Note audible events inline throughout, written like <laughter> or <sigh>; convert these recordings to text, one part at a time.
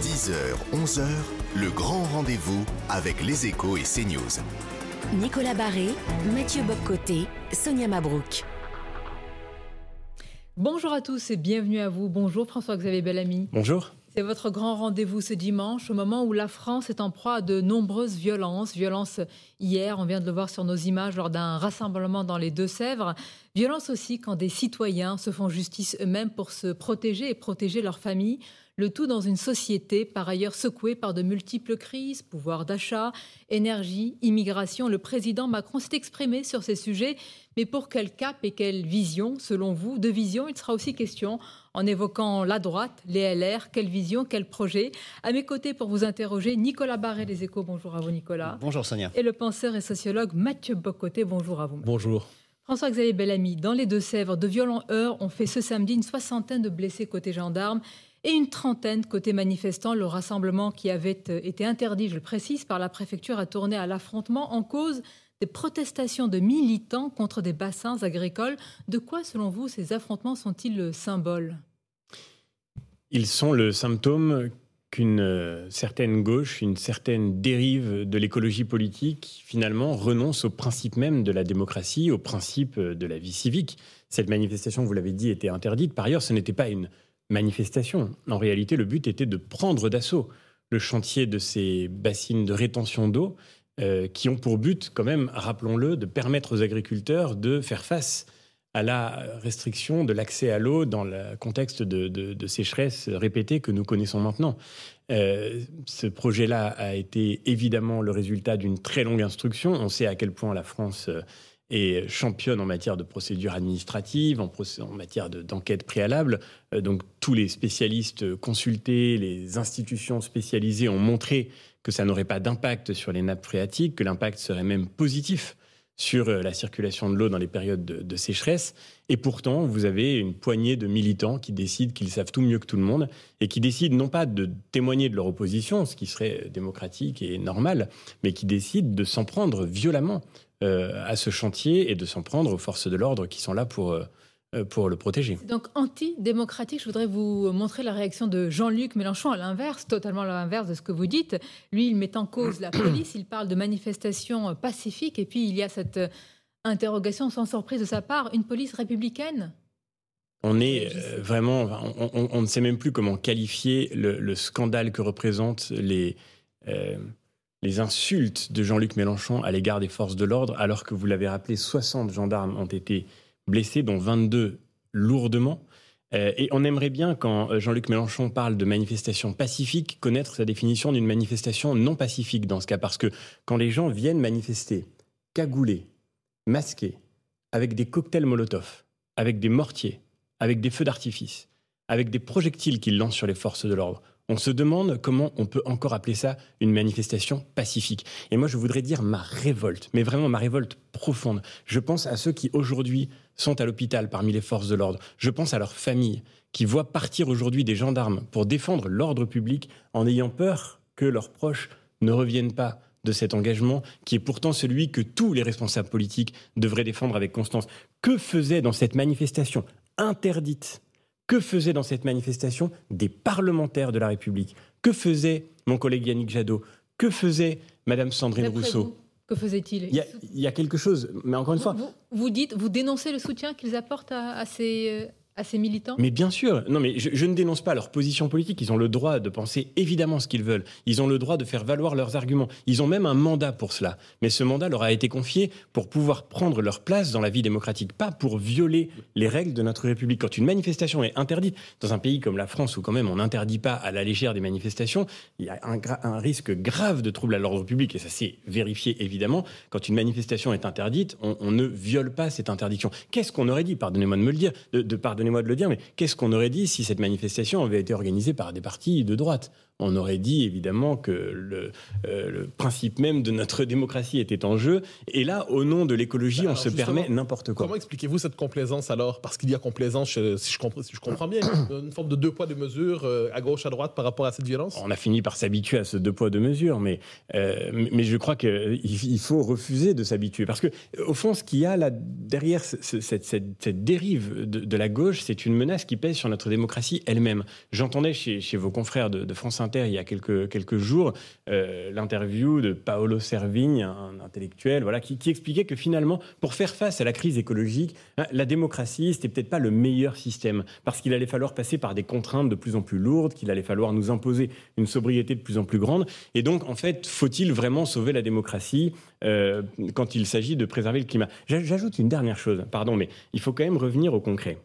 10h, 11h, le grand rendez-vous avec les échos et CNews. Nicolas Barré, Mathieu Bobcoté, Sonia Mabrouk. Bonjour à tous et bienvenue à vous. Bonjour François-Xavier Bellamy. Bonjour. C'est votre grand rendez-vous ce dimanche, au moment où la France est en proie à de nombreuses violences. Violences hier, on vient de le voir sur nos images lors d'un rassemblement dans les Deux-Sèvres. Violence aussi quand des citoyens se font justice eux-mêmes pour se protéger et protéger leur famille. Le tout dans une société par ailleurs secouée par de multiples crises, pouvoir d'achat, énergie, immigration. Le président Macron s'est exprimé sur ces sujets, mais pour quel cap et quelle vision, selon vous? De vision, il sera aussi question en évoquant la droite, les LR, quelle vision, quel projet. À mes côtés pour vous interroger, Nicolas Barré des Échos. Bonjour à vous, Nicolas. Bonjour, Sonia. Et le penseur et sociologue Mathieu Bocoté. Bonjour à vous. Bonjour. François-Xavier Bellamy, dans les Deux-Sèvres, de violents heurts ont fait ce samedi une soixantaine de blessés côté gendarmes et une trentaine côté manifestants. Le rassemblement qui avait euh, été interdit, je le précise, par la préfecture a tourné à l'affrontement en cause des protestations de militants contre des bassins agricoles. De quoi, selon vous, ces affrontements sont-ils le symbole? Ils sont le symptôme qu'une euh, certaine gauche, une certaine dérive de l'écologie politique, finalement, renonce au principe même de la démocratie, au principe de la vie civique. Cette manifestation, vous l'avez dit, était interdite. Par ailleurs, ce n'était pas une manifestation. En réalité, le but était de prendre d'assaut le chantier de ces bassines de rétention d'eau euh, qui ont pour but, quand même, rappelons-le, de permettre aux agriculteurs de faire face à la restriction de l'accès à l'eau dans le contexte de, sécheresse répétée que nous connaissons maintenant. Euh, ce projet-là a été évidemment le résultat d'une très longue instruction. On sait à quel point la France euh, et championne en matière de procédure administrative, en, en matière d'enquête préalable. Euh, donc tous les spécialistes consultés, les institutions spécialisées ont montré que ça n'aurait pas d'impact sur les nappes phréatiques, que l'impact serait même positif sur euh, la circulation de l'eau dans les périodes de, sécheresse. Et pourtant, vous avez une poignée de militants qui décident qu'ils savent tout mieux que tout le monde et qui décident non pas de témoigner de leur opposition, ce qui serait démocratique et normal, mais qui décident de s'en prendre violemment euh, à ce chantier et de s'en prendre aux forces de l'ordre qui sont là pour, euh, euh, pour le protéger. Donc anti-démocratique, je voudrais vous montrer la réaction de Jean-Luc Mélenchon à l'inverse, totalement à l'inverse de ce que vous dites. Lui, il met en cause la police, il parle de manifestations pacifiques et puis il y a cette interrogation sans surprise de sa part, une police républicaine? On est vraiment, on, ne sait même plus comment qualifier le, scandale que représentent les, les insultes de Jean-Luc Mélenchon à l'égard des forces de l'ordre, alors que vous l'avez rappelé, 60 gendarmes ont été blessés, dont 22 lourdement. Euh, et on aimerait bien, quand euh, Jean-Luc Mélenchon parle de manifestation pacifique, connaître sa définition d'une manifestation non pacifique dans ce cas. Parce que quand les gens viennent manifester, cagoulés, masqués, avec des cocktails Molotov, avec des mortiers, avec des feux d'artifice, avec des projectiles qu'ils lancent sur les forces de l'ordre, on se demande comment on peut encore appeler ça une manifestation pacifique. Et moi, je voudrais dire ma révolte, mais vraiment ma révolte profonde. Je pense à ceux qui aujourd'hui sont à l'hôpital parmi les forces de l'ordre. Je pense à leurs familles qui voient partir aujourd'hui des gendarmes pour défendre l'ordre public en ayant peur que leurs proches ne reviennent pas de cet engagement qui est pourtant celui que tous les responsables politiques devraient défendre avec constance. Que faisait dans cette manifestation interdite que faisaient dans cette manifestation des parlementaires de la République? Que faisait mon collègue Yannick Jadot? Que faisait Madame Sandrine Rousseau? Que faisait-il il, y a quelque chose, mais encore une fois. Vous, dites, vous dénoncez le soutien qu'ils apportent à, ces, euh, à ces militants Mais bien sûr. Non, mais je, ne dénonce pas leur position politique. Ils ont le droit de penser évidemment ce qu'ils veulent. Ils ont le droit de faire valoir leurs arguments. Ils ont même un mandat pour cela. Mais ce mandat leur a été confié pour pouvoir prendre leur place dans la vie démocratique, pas pour violer les règles de notre République. Quand une manifestation est interdite dans un pays comme la France, où quand même on n'interdit pas à la légère des manifestations, il y a un, risque grave de trouble à l'ordre public, et ça s'est vérifié évidemment. Quand une manifestation est interdite, on, ne viole pas cette interdiction. Qu'est-ce qu'on aurait dit, pardonnez-moi de me le dire, de pardonner de le dire, mais qu'est-ce qu'on aurait dit si cette manifestation avait été organisée par des partis de droite? On aurait dit évidemment que le, euh, le, principe même de notre démocratie était en jeu. Et là, au nom de l'écologie, on se permet n'importe quoi. Comment expliquez-vous cette complaisance alors? Parce qu'il y a complaisance, si je, comprends, si je comprends bien, une forme de deux poids, deux mesures euh, à gauche, à droite par rapport à cette violence? On a fini par s'habituer à ce deux poids, deux mesures, mais, euh, mais je crois qu'il il faut refuser de s'habituer. Parce que, au fond, ce qu'il y a là derrière cette, cette, cette dérive de, de, la gauche, c'est une menace qui pèse sur notre démocratie elle-même. J'entendais chez, vos confrères de, France Inter il y a quelques, jours euh, l'interview de Paolo Servigne, un intellectuel, voilà, qui, expliquait que finalement, pour faire face à la crise écologique, hein, la démocratie, c'était peut-être pas le meilleur système, parce qu'il allait falloir passer par des contraintes de plus en plus lourdes, qu'il allait falloir nous imposer une sobriété de plus en plus grande. Et donc, en fait, faut-il vraiment sauver la démocratie euh, quand il s'agit de préserver le climat? J'ajoute une dernière chose, pardon, mais il faut quand même revenir au concret.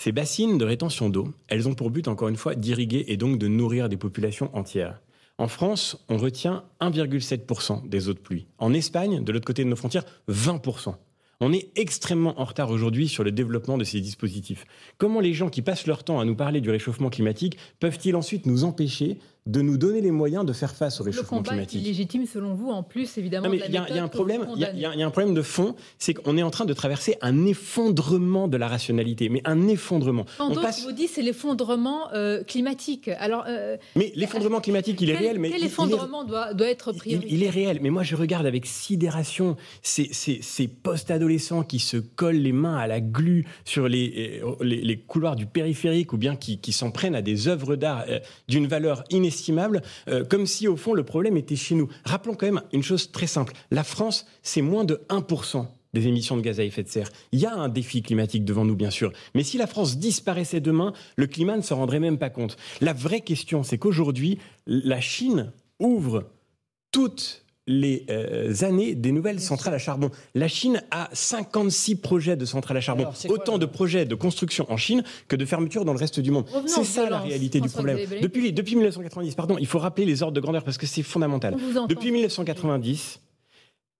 Ces bassines de rétention d'eau, elles ont pour but, encore une fois, d'irriguer et donc de nourrir des populations entières. En France, on retient 1,7% des eaux de pluie. En Espagne, de l'autre côté de nos frontières, 20%. On est extrêmement en retard aujourd'hui sur le développement de ces dispositifs. Comment les gens qui passent leur temps à nous parler du réchauffement climatique peuvent-ils ensuite nous empêcher de nous donner les moyens de faire face au réchauffement climatique. C'est légitime selon vous, en plus évidemment. il y, a un problème. Il y, a un problème de fond, c'est qu'on est en train de traverser un effondrement de la rationalité, mais un effondrement. En on passe... vous dit c'est l'effondrement euh, climatique. Alors. Euh, mais l'effondrement climatique, il est réel. Mais quel effondrement doit, doit, être prioritaire il, est réel, mais moi je regarde avec sidération ces, ces, ces post-adolescents qui se collent les mains à la glu sur les, euh, les, les couloirs du périphérique ou bien qui, qui s'en prennent à des œuvres d'art d'une valeur inestimable estimable, euh, comme si au fond le problème était chez nous. Rappelons quand même une chose très simple. La France, c'est moins de 1% des émissions de gaz à effet de serre. Il y a un défi climatique devant nous, bien sûr. Mais si la France disparaissait demain, le climat ne se rendrait même pas compte. La vraie question, c'est qu'aujourd'hui, la Chine ouvre toutes les euh, années des nouvelles centrales à charbon. La Chine a 56 projets de centrales à charbon, autant de projets de construction en Chine que de fermeture dans le reste du monde. C'est ça la réalité du problème. Depuis, depuis 1990, pardon, il faut rappeler les ordres de grandeur parce que c'est fondamental. Depuis 1990,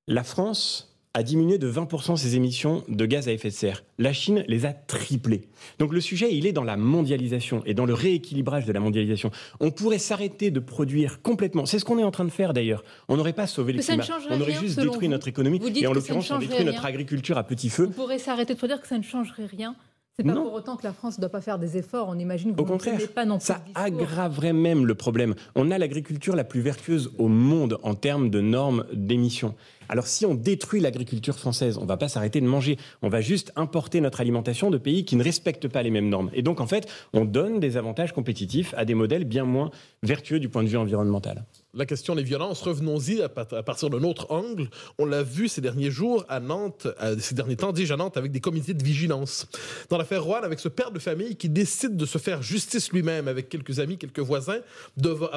la France a diminué de 20% ses émissions de gaz à effet de serre. La Chine les a triplées. Donc le sujet, il est dans la mondialisation et dans le rééquilibrage de la mondialisation. On pourrait s'arrêter de produire complètement. C'est ce qu'on est en train de faire d'ailleurs. On n'aurait pas sauvé le climat. On aurait juste détruit notre économie. et en l'occurrence, on détruit notre agriculture à petit feu. On pourrait s'arrêter de produire que ça ne changerait rien c'est pas pour autant que la France ne doit pas faire des efforts. On imagine que Au contraire, pas non ça aggraverait même le problème. On a l'agriculture la plus vertueuse au monde en termes de normes d'émissions. Alors si on détruit l'agriculture française, on va pas s'arrêter de manger. On va juste importer notre alimentation de pays qui ne respectent pas les mêmes normes. Et donc en fait, on donne des avantages compétitifs à des modèles bien moins vertueux du point de vue environnemental. La question des violences, revenons-y à, partir d'un autre angle. On l'a vu ces derniers jours à Nantes, ces derniers temps, dis-je à Nantes, avec des comités de vigilance. Dans l'affaire Rouen, avec ce père de famille qui décide de se faire justice lui-même avec quelques amis, quelques voisins,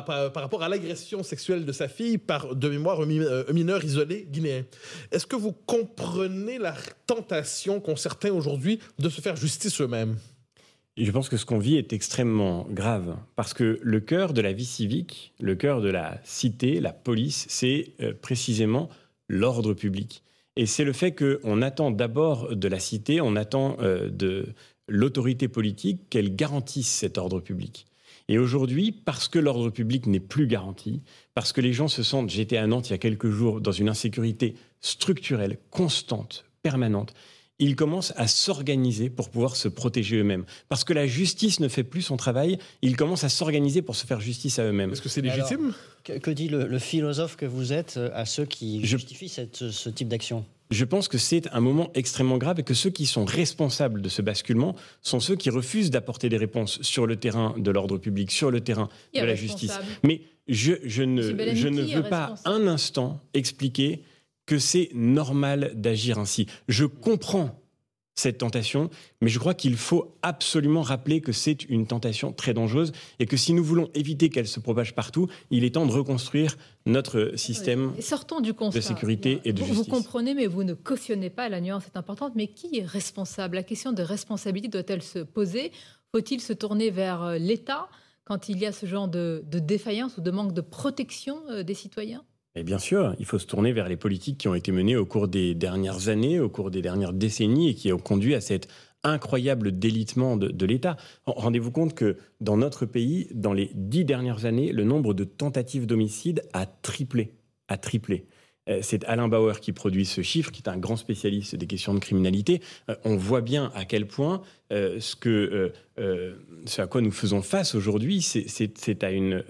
par, rapport à l'agression sexuelle de sa fille par, de mémoire, un, un mineur isolé est-ce que vous comprenez la tentation qu'ont certains aujourd'hui de se faire justice eux-mêmes? Je pense que ce qu'on vit est extrêmement grave parce que le cœur de la vie civique, le cœur de la cité, la police, c'est euh, précisément l'ordre public. Et c'est le fait qu'on attend d'abord de la cité, on attend euh, de l'autorité politique qu'elle garantisse cet ordre public. Et aujourd'hui, parce que l'ordre public n'est plus garanti, parce que les gens se sentent, j'étais à Nantes il y a quelques jours, dans une insécurité structurelle, constante, permanente, ils commencent à s'organiser pour pouvoir se protéger eux-mêmes. Parce que la justice ne fait plus son travail, ils commencent à s'organiser pour se faire justice à eux-mêmes. Est-ce que c'est légitime? Que, dit le, philosophe que vous êtes euh, à ceux qui justifient ce type d'action? Je pense que c'est un moment extrêmement grave et que ceux qui sont responsables de ce basculement sont ceux qui refusent d'apporter des réponses sur le terrain de l'ordre public, sur le terrain de la justice. Mais je, ne, je ne veux pas un instant expliquer que c'est normal d'agir ainsi. Je comprends cette tentation, mais je crois qu'il faut absolument rappeler que c'est une tentation très dangereuse et que si nous voulons éviter qu'elle se propage partout, il est temps de reconstruire notre système de sécurité et de justice. Vous comprenez, mais vous ne cautionnez pas, la nuance est importante, mais qui est responsable? La question de responsabilité doit-elle se poser? Faut-il se tourner vers euh, l'État quand il y a ce genre de, de défaillance ou de manque de protection euh, des citoyens? Et bien sûr, il faut se tourner vers les politiques qui ont été menées au cours des dernières années, au cours des dernières décennies et qui ont conduit à cet incroyable délitement de, l'État. Rendez-vous compte que dans notre pays, dans les dix dernières années, le nombre de tentatives d'homicide a triplé. A triplé. Euh, c'est Alain Bauer qui produit ce chiffre, qui est un grand spécialiste des questions de criminalité. Euh, on voit bien à quel point euh, ce, à quoi nous faisons face aujourd'hui, c'est à une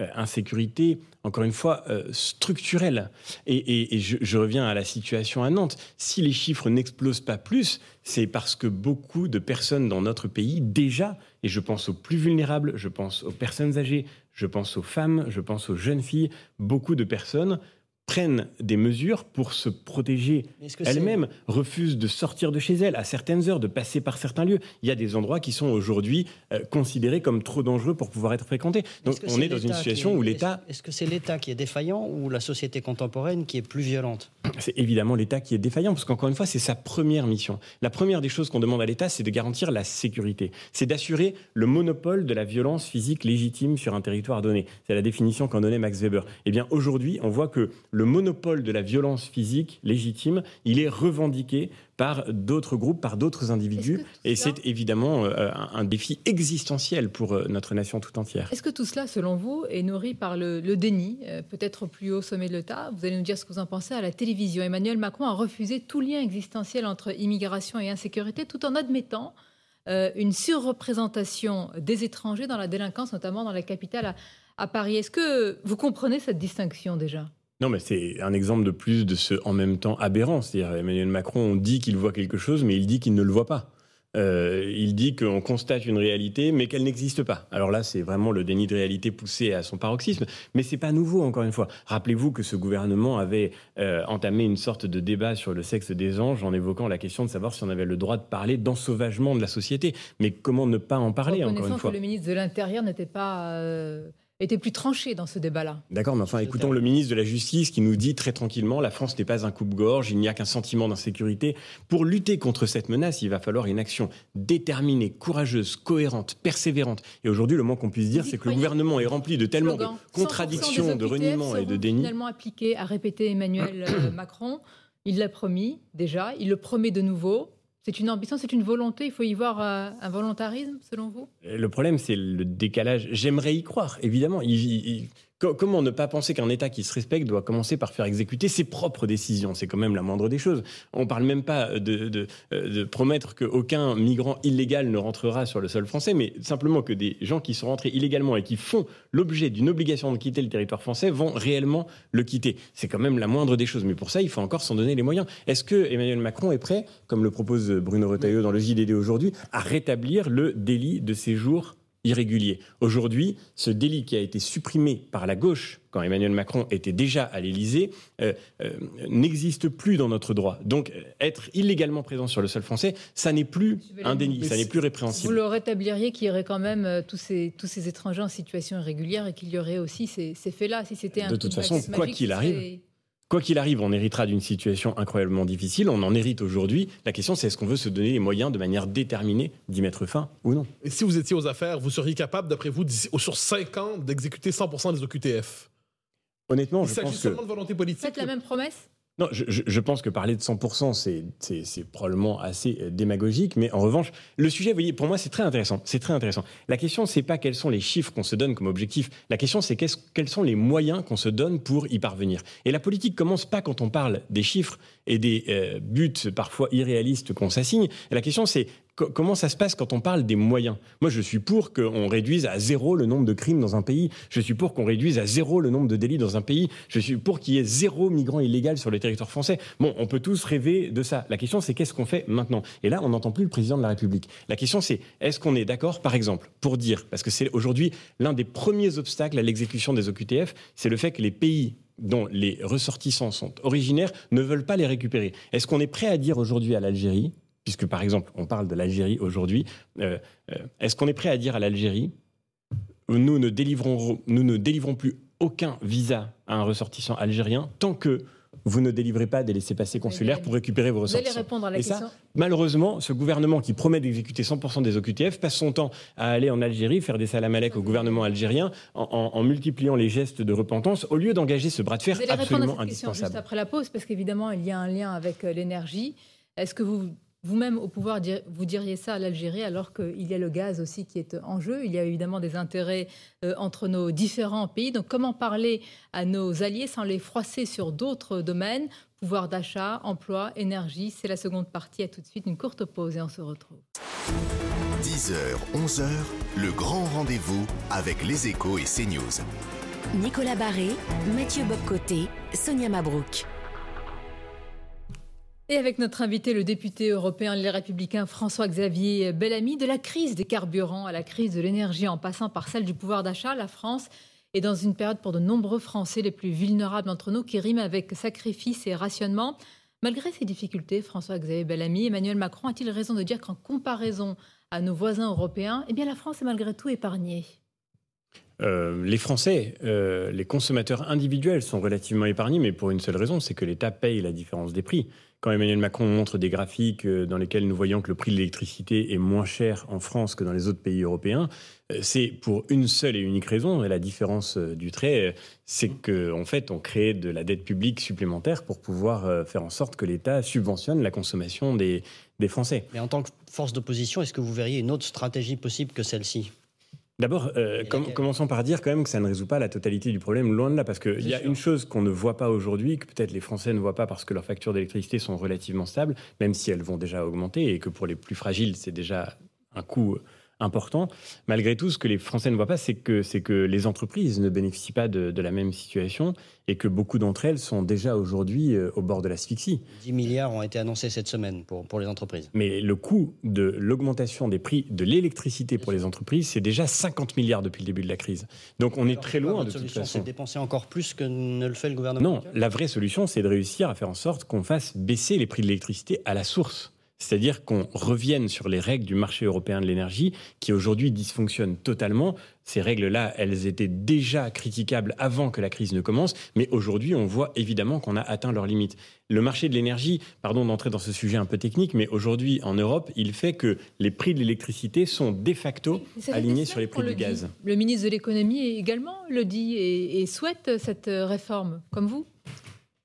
euh, insécurité, encore une fois, euh, structurelle. Et, je, reviens à la situation à Nantes. Si les chiffres n'explosent pas plus, c'est parce que beaucoup de personnes dans notre pays, déjà, et je pense aux plus vulnérables, je pense aux personnes âgées, je pense aux femmes, je pense aux jeunes filles, beaucoup de personnes prennent des mesures pour se protéger elles-mêmes, refusent de sortir de chez elles à certaines heures, de passer par certains lieux. Il y a des endroits qui sont aujourd'hui euh, considérés comme trop dangereux pour pouvoir être fréquentés. Donc on est, dans une situation où l'État... Est-ce que c'est l'État qui est défaillant ou la société contemporaine qui est plus violente? C'est évidemment l'État qui est défaillant, parce qu'encore une fois, c'est sa première mission. La première des choses qu'on demande à l'État, c'est de garantir la sécurité. C'est d'assurer le monopole de la violence physique légitime sur un territoire donné. C'est la définition qu'en donnait Max Weber. Eh bien aujourd'hui, on voit que le monopole de la violence physique légitime, il est revendiqué par d'autres groupes, par d'autres individus. Et c'est évidemment euh, un défi existentiel pour euh, notre nation tout entière. Est-ce que tout cela, selon vous, est nourri par le, déni, euh, peut-être au plus haut sommet de l'État? Vous allez nous dire ce que vous en pensez à la télévision. Emmanuel Macron a refusé tout lien existentiel entre immigration et insécurité tout en admettant une surreprésentation des étrangers dans la délinquance, notamment dans la capitale à Paris. Est-ce que vous comprenez cette distinction déjà? Non, mais c'est un exemple de plus de ce en même temps aberrant. C'est-à-dire, Emmanuel Macron dit qu'il voit quelque chose, mais il dit qu'il ne le voit pas. Euh, il dit qu'on constate une réalité, mais qu'elle n'existe pas. Alors là, c'est vraiment le déni de réalité poussé à son paroxysme, mais c'est pas nouveau, encore une fois. Rappelez-vous que ce gouvernement avait euh, entamé une sorte de débat sur le sexe des anges en évoquant la question de savoir si on avait le droit de parler d'ensauvagement de la société. Mais comment ne pas en parler, encore une fois que le ministre de l'Intérieur n'était pas... Euh, était plus tranché dans ce débat-là. D'accord, mais enfin, écoutons le ministre de la Justice qui nous dit très tranquillement la France n'est pas un coupe-gorge, il n'y a qu'un sentiment d'insécurité. Pour lutter contre cette menace, il va falloir une action déterminée, courageuse, cohérente, persévérante. Et aujourd'hui, le moins qu'on puisse dire, c'est que le gouvernement est rempli de tellement de contradictions, de reniements et de déni. finalement appliqué, a répété Emmanuel euh, <coughs> Macron. Il l'a promis déjà, il le promet de nouveau. C'est une ambition, c'est une volonté. Il faut y voir euh, un volontarisme, selon vous? Le problème, c'est le décalage. J'aimerais y croire, évidemment. Comment ne pas penser qu'un État qui se respecte doit commencer par faire exécuter ses propres décisions? C'est quand même la moindre des choses. On ne parle même pas de, de, promettre qu'aucun migrant illégal ne rentrera sur le sol français, mais simplement que des gens qui sont rentrés illégalement et qui font l'objet d'une obligation de quitter le territoire français vont réellement le quitter. C'est quand même la moindre des choses. Mais pour ça, il faut encore s'en donner les moyens. Est-ce que Emmanuel Macron est prêt, comme le propose Bruno Retailleau dans le JDD aujourd'hui, à rétablir le délit de séjour irrégulier. Aujourd'hui, ce délit qui a été supprimé par la gauche quand Emmanuel Macron était déjà à l'Élysée, euh, euh, n'existe plus dans notre droit. Donc, être illégalement présent sur le sol français, ça n'est plus un déni, ça n'est plus répréhensible. Vous le rétabliriez qu'il y aurait quand même euh, tous, ces, tous ces étrangers en situation irrégulière et qu'il y aurait aussi ces, ces faits-là, si c'était un De toute façon, quoi qu'il arrive, Quoi qu'il arrive, on héritera d'une situation incroyablement difficile. On en hérite aujourd'hui. La question, c'est est-ce qu'on veut se donner les moyens de manière déterminée d'y mettre fin ou non? Et si vous étiez aux affaires, vous seriez capable, d'après vous, sur 5 ans, d'exécuter 100% des OQTF Honnêtement, je pense que... Il s'agit seulement de volonté politique. Faites la même promesse? Non, je, pense que parler de 100%, c'est probablement assez euh, démagogique, mais en revanche, le sujet, vous voyez, pour moi, c'est très intéressant. C'est très intéressant. La question, c'est pas quels sont les chiffres qu'on se donne comme objectif. La question, c'est quels sont les moyens qu'on se donne pour y parvenir. Et la politique commence pas quand on parle des chiffres et des euh, buts parfois irréalistes qu'on s'assigne. La question, c'est comment ça se passe quand on parle des moyens? Moi, je suis pour qu'on réduise à zéro le nombre de crimes dans un pays. Je suis pour qu'on réduise à zéro le nombre de délits dans un pays. Je suis pour qu'il y ait zéro migrant illégal sur le territoire français. Bon, on peut tous rêver de ça. La question, c'est qu'est-ce qu'on fait maintenant? Et là, on n'entend plus le président de la République. La question, c'est est-ce qu'on est, d'accord, par exemple, pour dire, parce que c'est aujourd'hui l'un des premiers obstacles à l'exécution des OQTF, c'est le fait que les pays dont les ressortissants sont originaires ne veulent pas les récupérer. Est-ce qu'on est prêt à dire aujourd'hui à l'Algérie, puisque par exemple on parle de l'Algérie aujourd'hui, euh, euh, est-ce qu'on est prêt à dire à l'Algérie, nous ne, délivrons, nous ne délivrons plus aucun visa à un ressortissant algérien tant que vous ne délivrez pas des laissés-passer consulaires pour récupérer vos ressortissants. Vous allez répondre à la question. malheureusement, ce gouvernement qui promet d'exécuter 100% des OQTF passe son temps à aller en Algérie faire des salam au gouvernement algérien en, multipliant les gestes de repentance au lieu d'engager ce bras de fer absolument indispensable. Juste après la pause, parce qu'évidemment, il y a un lien avec euh, l'énergie. Est-ce que vous vous-même, au pouvoir, vous diriez ça à l'Algérie alors qu'il y a le gaz aussi qui est en jeu. Il y a évidemment des intérêts euh, entre nos différents pays. Donc comment parler à nos alliés sans les froisser sur d'autres domaines? Pouvoir d'achat, emploi, énergie, c'est la seconde partie. À tout de suite, une courte pause et on se retrouve. 10h, 11h, le grand rendez-vous avec les échos et CNews. Nicolas Barré, Mathieu Bobcoté, Sonia Mabrouk. Et avec notre invité, le député européen Les Républicains François-Xavier Bellamy, de la crise des carburants à la crise de l'énergie en passant par celle du pouvoir d'achat, la France est dans une période pour de nombreux Français les plus vulnérables d'entre nous qui rime avec sacrifice et rationnement. Malgré ces difficultés, François-Xavier Bellamy, Emmanuel Macron a-t-il raison de dire qu'en comparaison à nos voisins européens, eh bien la France est malgré tout épargnée? Euh, les Français, euh, les consommateurs individuels sont relativement épargnés, mais pour une seule raison, c'est que l'État paye la différence des prix. Quand Emmanuel Macron montre des graphiques euh, dans lesquels nous voyons que le prix de l'électricité est moins cher en France que dans les autres pays européens, c'est pour une seule et unique raison. Et la différence du trait, c'est qu'en fait, on crée de la dette publique supplémentaire pour pouvoir faire en sorte que l'État subventionne la consommation des, des Français. Mais en tant que force d'opposition, est-ce que vous verriez une autre stratégie possible que celle-ci? D'abord, euh, commençons par dire quand même que ça ne résout pas la totalité du problème, loin de là, parce qu'il y a une chose qu'on ne voit pas aujourd'hui, que peut-être les Français ne voient pas parce que leurs factures d'électricité sont relativement stables, même si elles vont déjà augmenter, et que pour les plus fragiles, c'est déjà un coût important. Malgré tout, ce que les Français ne voient pas, c'est que, c'est que les entreprises ne bénéficient pas de, la même situation et que beaucoup d'entre elles sont déjà aujourd'hui euh, au bord de l'asphyxie. 10 milliards ont été annoncés cette semaine pour, pour les entreprises. Mais le coût de l'augmentation des prix de l'électricité pour les entreprises, c'est déjà 50 milliards depuis le début de la crise. Donc on est très loin de toute façon. c'est de dépenser encore plus que ne le fait le gouvernement Non, la vraie solution, c'est de réussir à faire en sorte qu'on fasse baisser les prix de l'électricité à la source. C'est-à-dire qu'on revienne sur les règles du marché européen de l'énergie qui aujourd'hui dysfonctionnent totalement. Ces règles-là, elles étaient déjà critiquables avant que la crise ne commence, mais aujourd'hui, on voit évidemment qu'on a atteint leurs limites. Le marché de l'énergie, pardon d'entrer dans ce sujet un peu technique, mais aujourd'hui en Europe, il fait que les prix de l'électricité sont de facto alignés sur les prix du gaz. Le ministre de l'économie également le dit et, souhaite cette réforme, comme vous?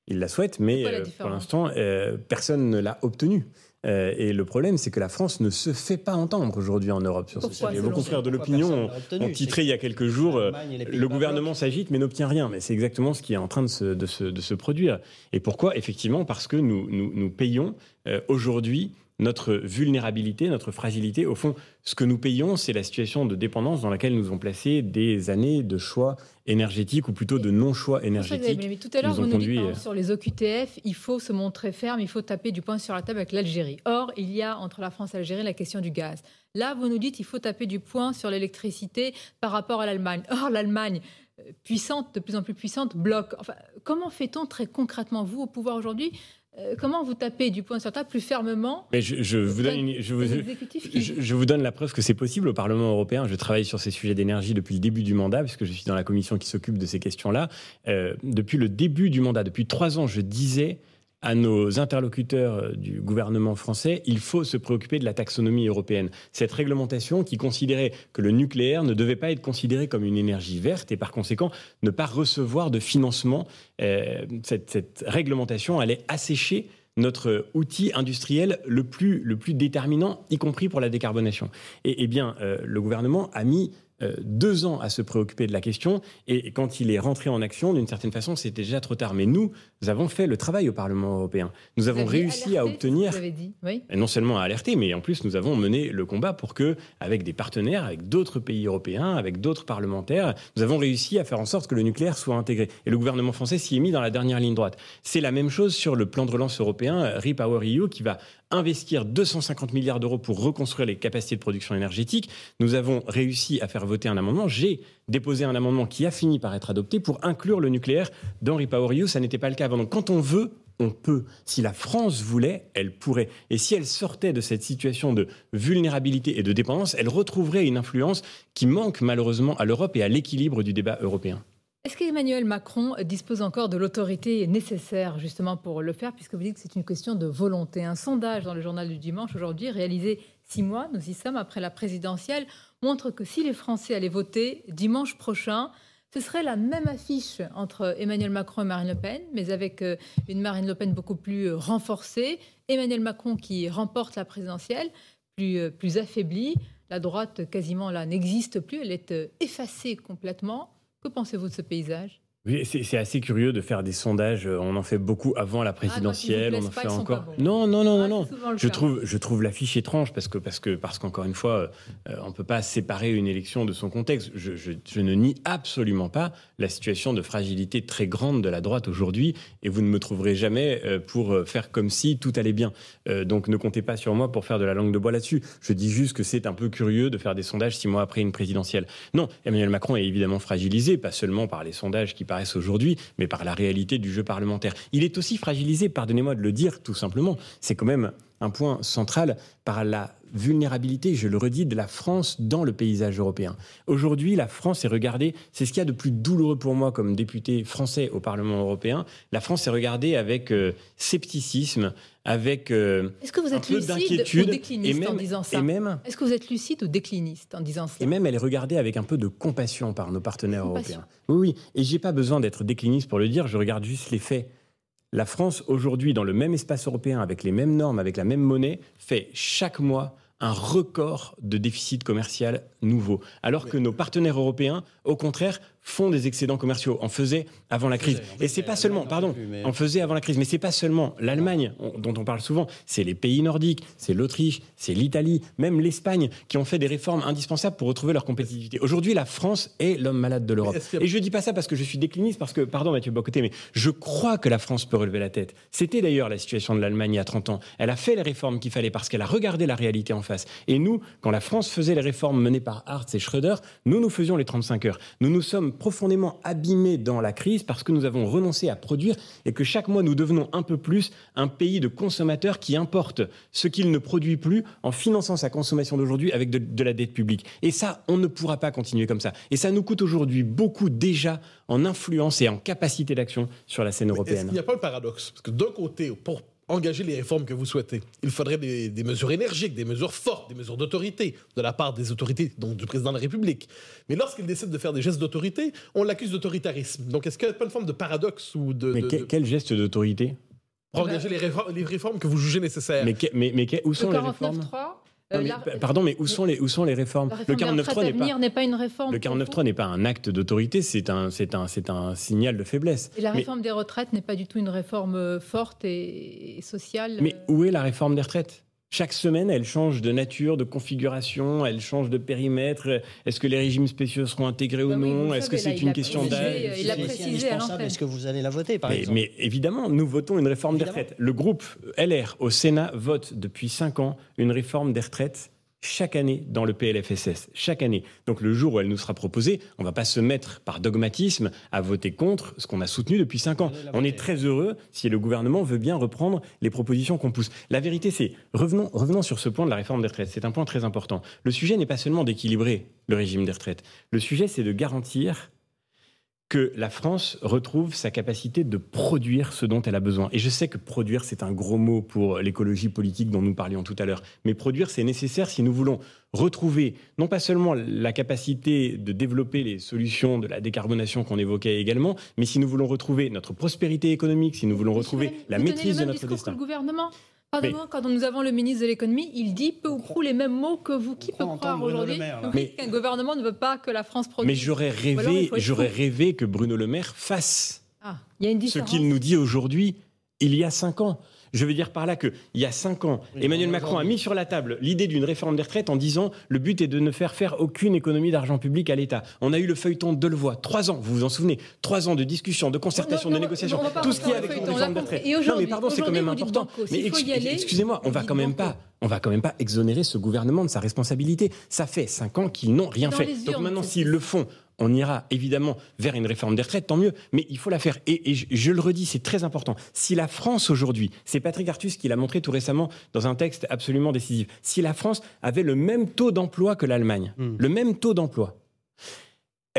Il la souhaite, mais euh, pour l'instant, euh, personne ne l'a obtenue. Euh, et le problème, c'est que la France ne se fait pas entendre aujourd'hui en Europe sur ce sujet. Vos confrères de l'opinion ont, titré il y a quelques jours euh, Le gouvernement s'agite mais n'obtient rien. Mais c'est exactement ce qui est en train de se, de se, de se produire. Et pourquoi Effectivement, parce que nous, nous, nous payons euh, aujourd'hui notre vulnérabilité, notre fragilité. Au fond, ce que nous payons, c'est la situation de dépendance dans laquelle nous avons placé des années de choix énergétiques ou plutôt de non-choix énergétiques. Mais tout à l'heure, vous nous dites hein, sur les OQTF, il faut se montrer ferme, il faut taper du poing sur la table avec l'Algérie. Or, il y a entre la France et l'Algérie la question du gaz. Là, vous nous dites qu'il faut taper du poing sur l'électricité par rapport à l'Allemagne. Or, l'Allemagne euh, puissante, de plus en plus puissante, bloque. Enfin, comment fait-on très concrètement, vous, au pouvoir aujourd'hui, euh, comment vous tapez du point sur table plus fermement Mais je, vous donne, je, vous, je, vous donne la preuve que c'est possible au Parlement européen. Je travaille sur ces sujets d'énergie depuis le début du mandat, puisque je suis dans la commission qui s'occupe de ces questions-là. Euh, depuis le début du mandat, depuis trois ans, je disais à nos interlocuteurs euh, du gouvernement français, il faut se préoccuper de la taxonomie européenne. Cette réglementation qui considérait que le nucléaire ne devait pas être considéré comme une énergie verte et par conséquent ne pas recevoir de financement, euh, cette, réglementation allait assécher notre outil industriel le plus, le plus déterminant, y compris pour la décarbonation. Et, eh bien, euh, le gouvernement a mis euh, deux ans à se préoccuper de la question. Et quand il est rentré en action, d'une certaine façon, c'était déjà trop tard. Mais nous, nous avons fait le travail au Parlement européen. Nous avons réussi à obtenir, dit. Oui. non seulement à alerter, mais en plus, nous avons mené le combat pour que, avec des partenaires, avec d'autres pays européens, avec d'autres parlementaires, nous avons réussi à faire en sorte que le nucléaire soit intégré. Et le gouvernement français s'y est mis dans la dernière ligne droite. C'est la même chose sur le plan de relance européen, euh, REPowerEU, qui va investir 250 milliards d'euros pour reconstruire les capacités de production énergétique. Nous avons réussi à faire voter un amendement. J'ai déposé un amendement qui a fini par être adopté pour inclure le nucléaire dans REPowerEU. Ça n'était pas le cas avant. Donc quand on veut, on peut. Si la France voulait, elle pourrait. Et si elle sortait de cette situation de vulnérabilité et de dépendance, elle retrouverait une influence qui manque malheureusement à l'Europe et à l'équilibre du débat européen. Est-ce qu'Emmanuel Macron dispose encore de l'autorité nécessaire justement pour le faire, puisque vous dites que c'est une question de volonté? Un sondage dans le journal du dimanche aujourd'hui, réalisé six mois, nous y sommes après la présidentielle, montre que si les Français allaient voter dimanche prochain, ce serait la même affiche entre Emmanuel Macron et Marine Le Pen, mais avec euh, une Marine Le Pen beaucoup plus euh, renforcée, Emmanuel Macron qui remporte la présidentielle, plus, euh, plus affaiblie. La droite, quasiment là, n'existe plus, elle est effacée complètement. Que pensez-vous de ce paysage? C'est assez curieux de faire des sondages. On en fait beaucoup avant la ah, présidentielle. on en fait encore. Non, non, non, non, non. Je trouve, je trouve l'affiche étrange parce que parce que parce qu'encore une fois, euh, on peut pas séparer une élection de son contexte. Je, je, je, ne nie absolument pas la situation de fragilité très grande de la droite aujourd'hui, et vous ne me trouverez jamais euh, pour euh, faire comme si tout allait bien. donc ne comptez pas sur moi pour faire de la langue de bois là-dessus. Je dis juste que c'est un peu curieux de faire des sondages six mois après une présidentielle. Non, Emmanuel Macron est évidemment fragilisé, pas seulement par les sondages qui paraissent aujourd'hui, mais par la réalité du jeu parlementaire. Il est aussi fragilisé, pardonnez-moi de le dire tout simplement, c'est quand même un point central par la vulnérabilité, je le redis, de la France dans le paysage européen. Aujourd'hui, la France est regardée, c'est ce qu'il y a de plus douloureux pour moi comme député français au Parlement européen, la France est regardée avec euh, scepticisme, avec euh, Est-ce que vous êtes lucide ou décliniste en disant ça Est-ce que vous êtes lucide ou décliniste en disant ça Et même, elle est regardée avec un peu de compassion par nos partenaires européens. Oui, oui. Et j'ai pas besoin d'être décliniste pour le dire, je regarde juste les faits. La France, aujourd'hui, dans le même espace européen, avec les mêmes normes, avec la même monnaie, fait chaque mois un record de déficit commercial nouveau. Alors que nos partenaires européens, au contraire, font des excédents commerciaux. En faisait avant la crise. Et c'est pas seulement, pardon, en faisait avant la crise, mais c'est pas seulement l'Allemagne dont on parle souvent, c'est les pays nordiques, c'est l'Autriche, c'est l'Italie, même l'Espagne qui ont fait des réformes indispensables pour retrouver leur compétitivité. Aujourd'hui, la France est l'homme malade de l'Europe. Et je dis pas ça parce que je suis décliniste, parce que, pardon Mathieu Bocoté, mais je crois que la France peut relever la tête. C'était d'ailleurs la situation de l'Allemagne il y a 30 ans. Elle a fait les réformes qu'il fallait parce qu'elle a regardé la réalité en face. Et nous, quand la France faisait les réformes menées par Hartz et Schröder, nous, nous faisions les 35 heures. Nous nous sommes profondément abîmés dans la crise parce que nous avons renoncé à produire et que chaque mois nous devenons un peu plus un pays de consommateurs qui importe ce qu'il ne produit plus en finançant sa consommation d'aujourd'hui avec de, la dette publique. Et ça, on ne pourra pas continuer comme ça. Et ça nous coûte aujourd'hui beaucoup déjà en influence et en capacité d'action sur la scène européenne. Il n'y a pas le paradoxe? Parce que d'un côté, pour engager les réformes que vous souhaitez. Il faudrait des, mesures énergiques, des mesures fortes, des mesures d'autorité de la part des autorités, donc du président de la République. Mais lorsqu'il décide de faire des gestes d'autorité, on l'accuse d'autoritarisme. Donc est-ce qu'il n'y a pas une forme de paradoxe ou de... Mais quel geste d'autorité? Pour engager les, réformes, que vous jugez nécessaires. Mais, mais, mais où sont les réformes? Euh, pardon, mais où sont les, où sont les réformes? Le 49.3 n'est pas, une réforme. Le 49.3 n'est pas un acte d'autorité, c'est un, c'est un, c'est un signal de faiblesse. Et la réforme des retraites n'est pas du tout une réforme euh, forte et sociale. Mais euh où est la réforme des retraites? Chaque semaine, elle change de nature, de configuration, elle change de périmètre. Est-ce que les régimes spéciaux seront intégrés ou non Est-ce que c'est une question d'âge? Il a précisé Est-ce que vous allez la voter, par mais, exemple? Mais évidemment, nous votons une réforme des retraites. Le groupe LR au Sénat vote depuis cinq ans une réforme des retraites chaque année dans le PLFSS, chaque année. Donc le jour où elle nous sera proposée, on ne va pas se mettre par dogmatisme à voter contre ce qu'on a soutenu depuis cinq ans. On est très heureux si le gouvernement veut bien reprendre les propositions qu'on pousse. La vérité, c'est, revenons, revenons sur ce point de la réforme des retraites, c'est un point très important. Le sujet n'est pas seulement d'équilibrer le régime des retraites, le sujet c'est de garantir que la France retrouve sa capacité de produire ce dont elle a besoin. Et je sais que produire, c'est un gros mot pour l'écologie politique dont nous parlions tout à l'heure. Mais produire, c'est nécessaire si nous voulons retrouver non pas seulement la capacité de développer les solutions de la décarbonation qu'on évoquait également, mais si nous voulons retrouver notre prospérité économique, si nous voulons retrouver la maîtrise de notre destin. le gouvernement Pardon, quand nous avons le ministre de l'économie, il dit peu ou prou les mêmes mots que vous. Qui peut croire aujourd'hui qu'un gouvernement ne veut pas que la France produise Mais j'aurais rêvé, j'aurais rêvé que Bruno Le Maire fasse ah, ce qu'il nous dit aujourd'hui, il y a cinq ans. Je veux dire par là qu'il y a cinq ans, Emmanuel Macron a mis sur la table l'idée d'une réforme des retraites en disant le but est de ne faire faire aucune économie d'argent public à l'État. On a eu le feuilleton de Delevoye, trois ans, vous vous en souvenez, trois ans de discussion, de concertation, de négociation, tout ce qui est avec une réforme des retraites. Non mais pardon, c'est quand même important. Mais excusez-moi, on va quand même pas on va quand même pas exonérer ce gouvernement de sa responsabilité. Ça fait cinq ans qu'ils n'ont rien fait. Donc maintenant, s'ils le font on ira évidemment vers une réforme des retraites, tant mieux, mais il faut la faire. Et, je, le redis, c'est très important. Si la France aujourd'hui, c'est Patrick Artus qui l'a montré tout récemment dans un texte absolument décisif, si la France avait le même taux d'emploi que l'Allemagne, hmm. le même taux d'emploi,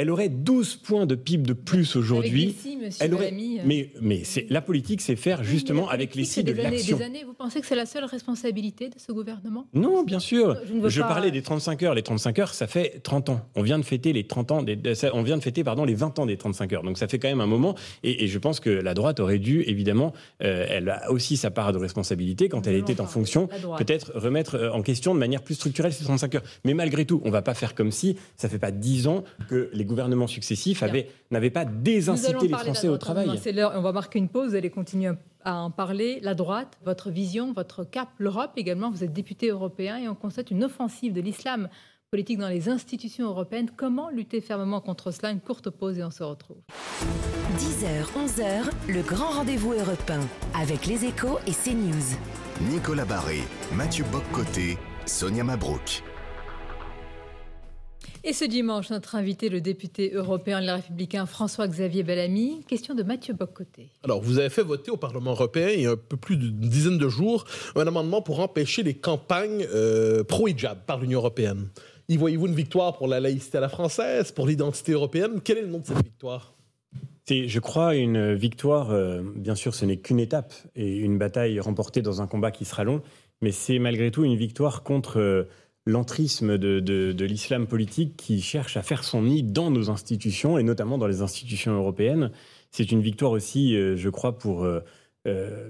elle aurait 12 points de PIB de plus aujourd'hui. Elle aurait... Euh. Mais, mais c'est la politique, c'est faire justement avec les signes de l'action. Vous pensez que c'est la seule responsabilité de ce gouvernement? Non, bien sûr. Je, parlais des 35 heures. Les 35 heures, ça fait 30 ans. On vient de fêter les 30 ans. Des, on vient de fêter pardon les 20 ans des 35 heures. Donc ça fait quand même un moment. Et, je pense que la droite aurait dû évidemment, euh, elle a aussi sa part de responsabilité quand elle était en fonction, peut-être remettre euh, en question de manière plus structurelle ces 35 heures. Mais malgré tout, on va pas faire comme si ça fait pas 10 ans que les gouvernements successifs n'avaient pas désincité les Français au travail. C'est l'heure, on va marquer une pause, vous allez continuer à en parler. La droite, votre vision, votre cap, l'Europe également, vous êtes député européen et on constate une offensive de l'islam politique dans les institutions européennes. Comment lutter fermement contre cela? Une courte pause et on se retrouve. 10h, 11h, le grand rendez-vous européen avec les échos et CNews. Nicolas Barré, Mathieu Boccoté, Sonia Mabrouk. Et ce dimanche, notre invité, le député européen les Républicains François-Xavier Bellamy. Question de Mathieu Boccoté. Alors, vous avez fait voter au Parlement européen il y a un peu plus d'une dizaine de jours un amendement pour empêcher les campagnes euh, pro-hijab par l'Union européenne. Y voyez-vous une victoire pour la laïcité à la française, pour l'identité européenne? Quel est le nom de cette victoire? C'est, je crois, une victoire. Euh, bien sûr, ce n'est qu'une étape et une bataille remportée dans un combat qui sera long, mais c'est malgré tout une victoire contre euh, l'entrisme de, l'islam politique qui cherche à faire son nid dans nos institutions et notamment dans les institutions européennes. C'est une victoire aussi, euh, je crois, pour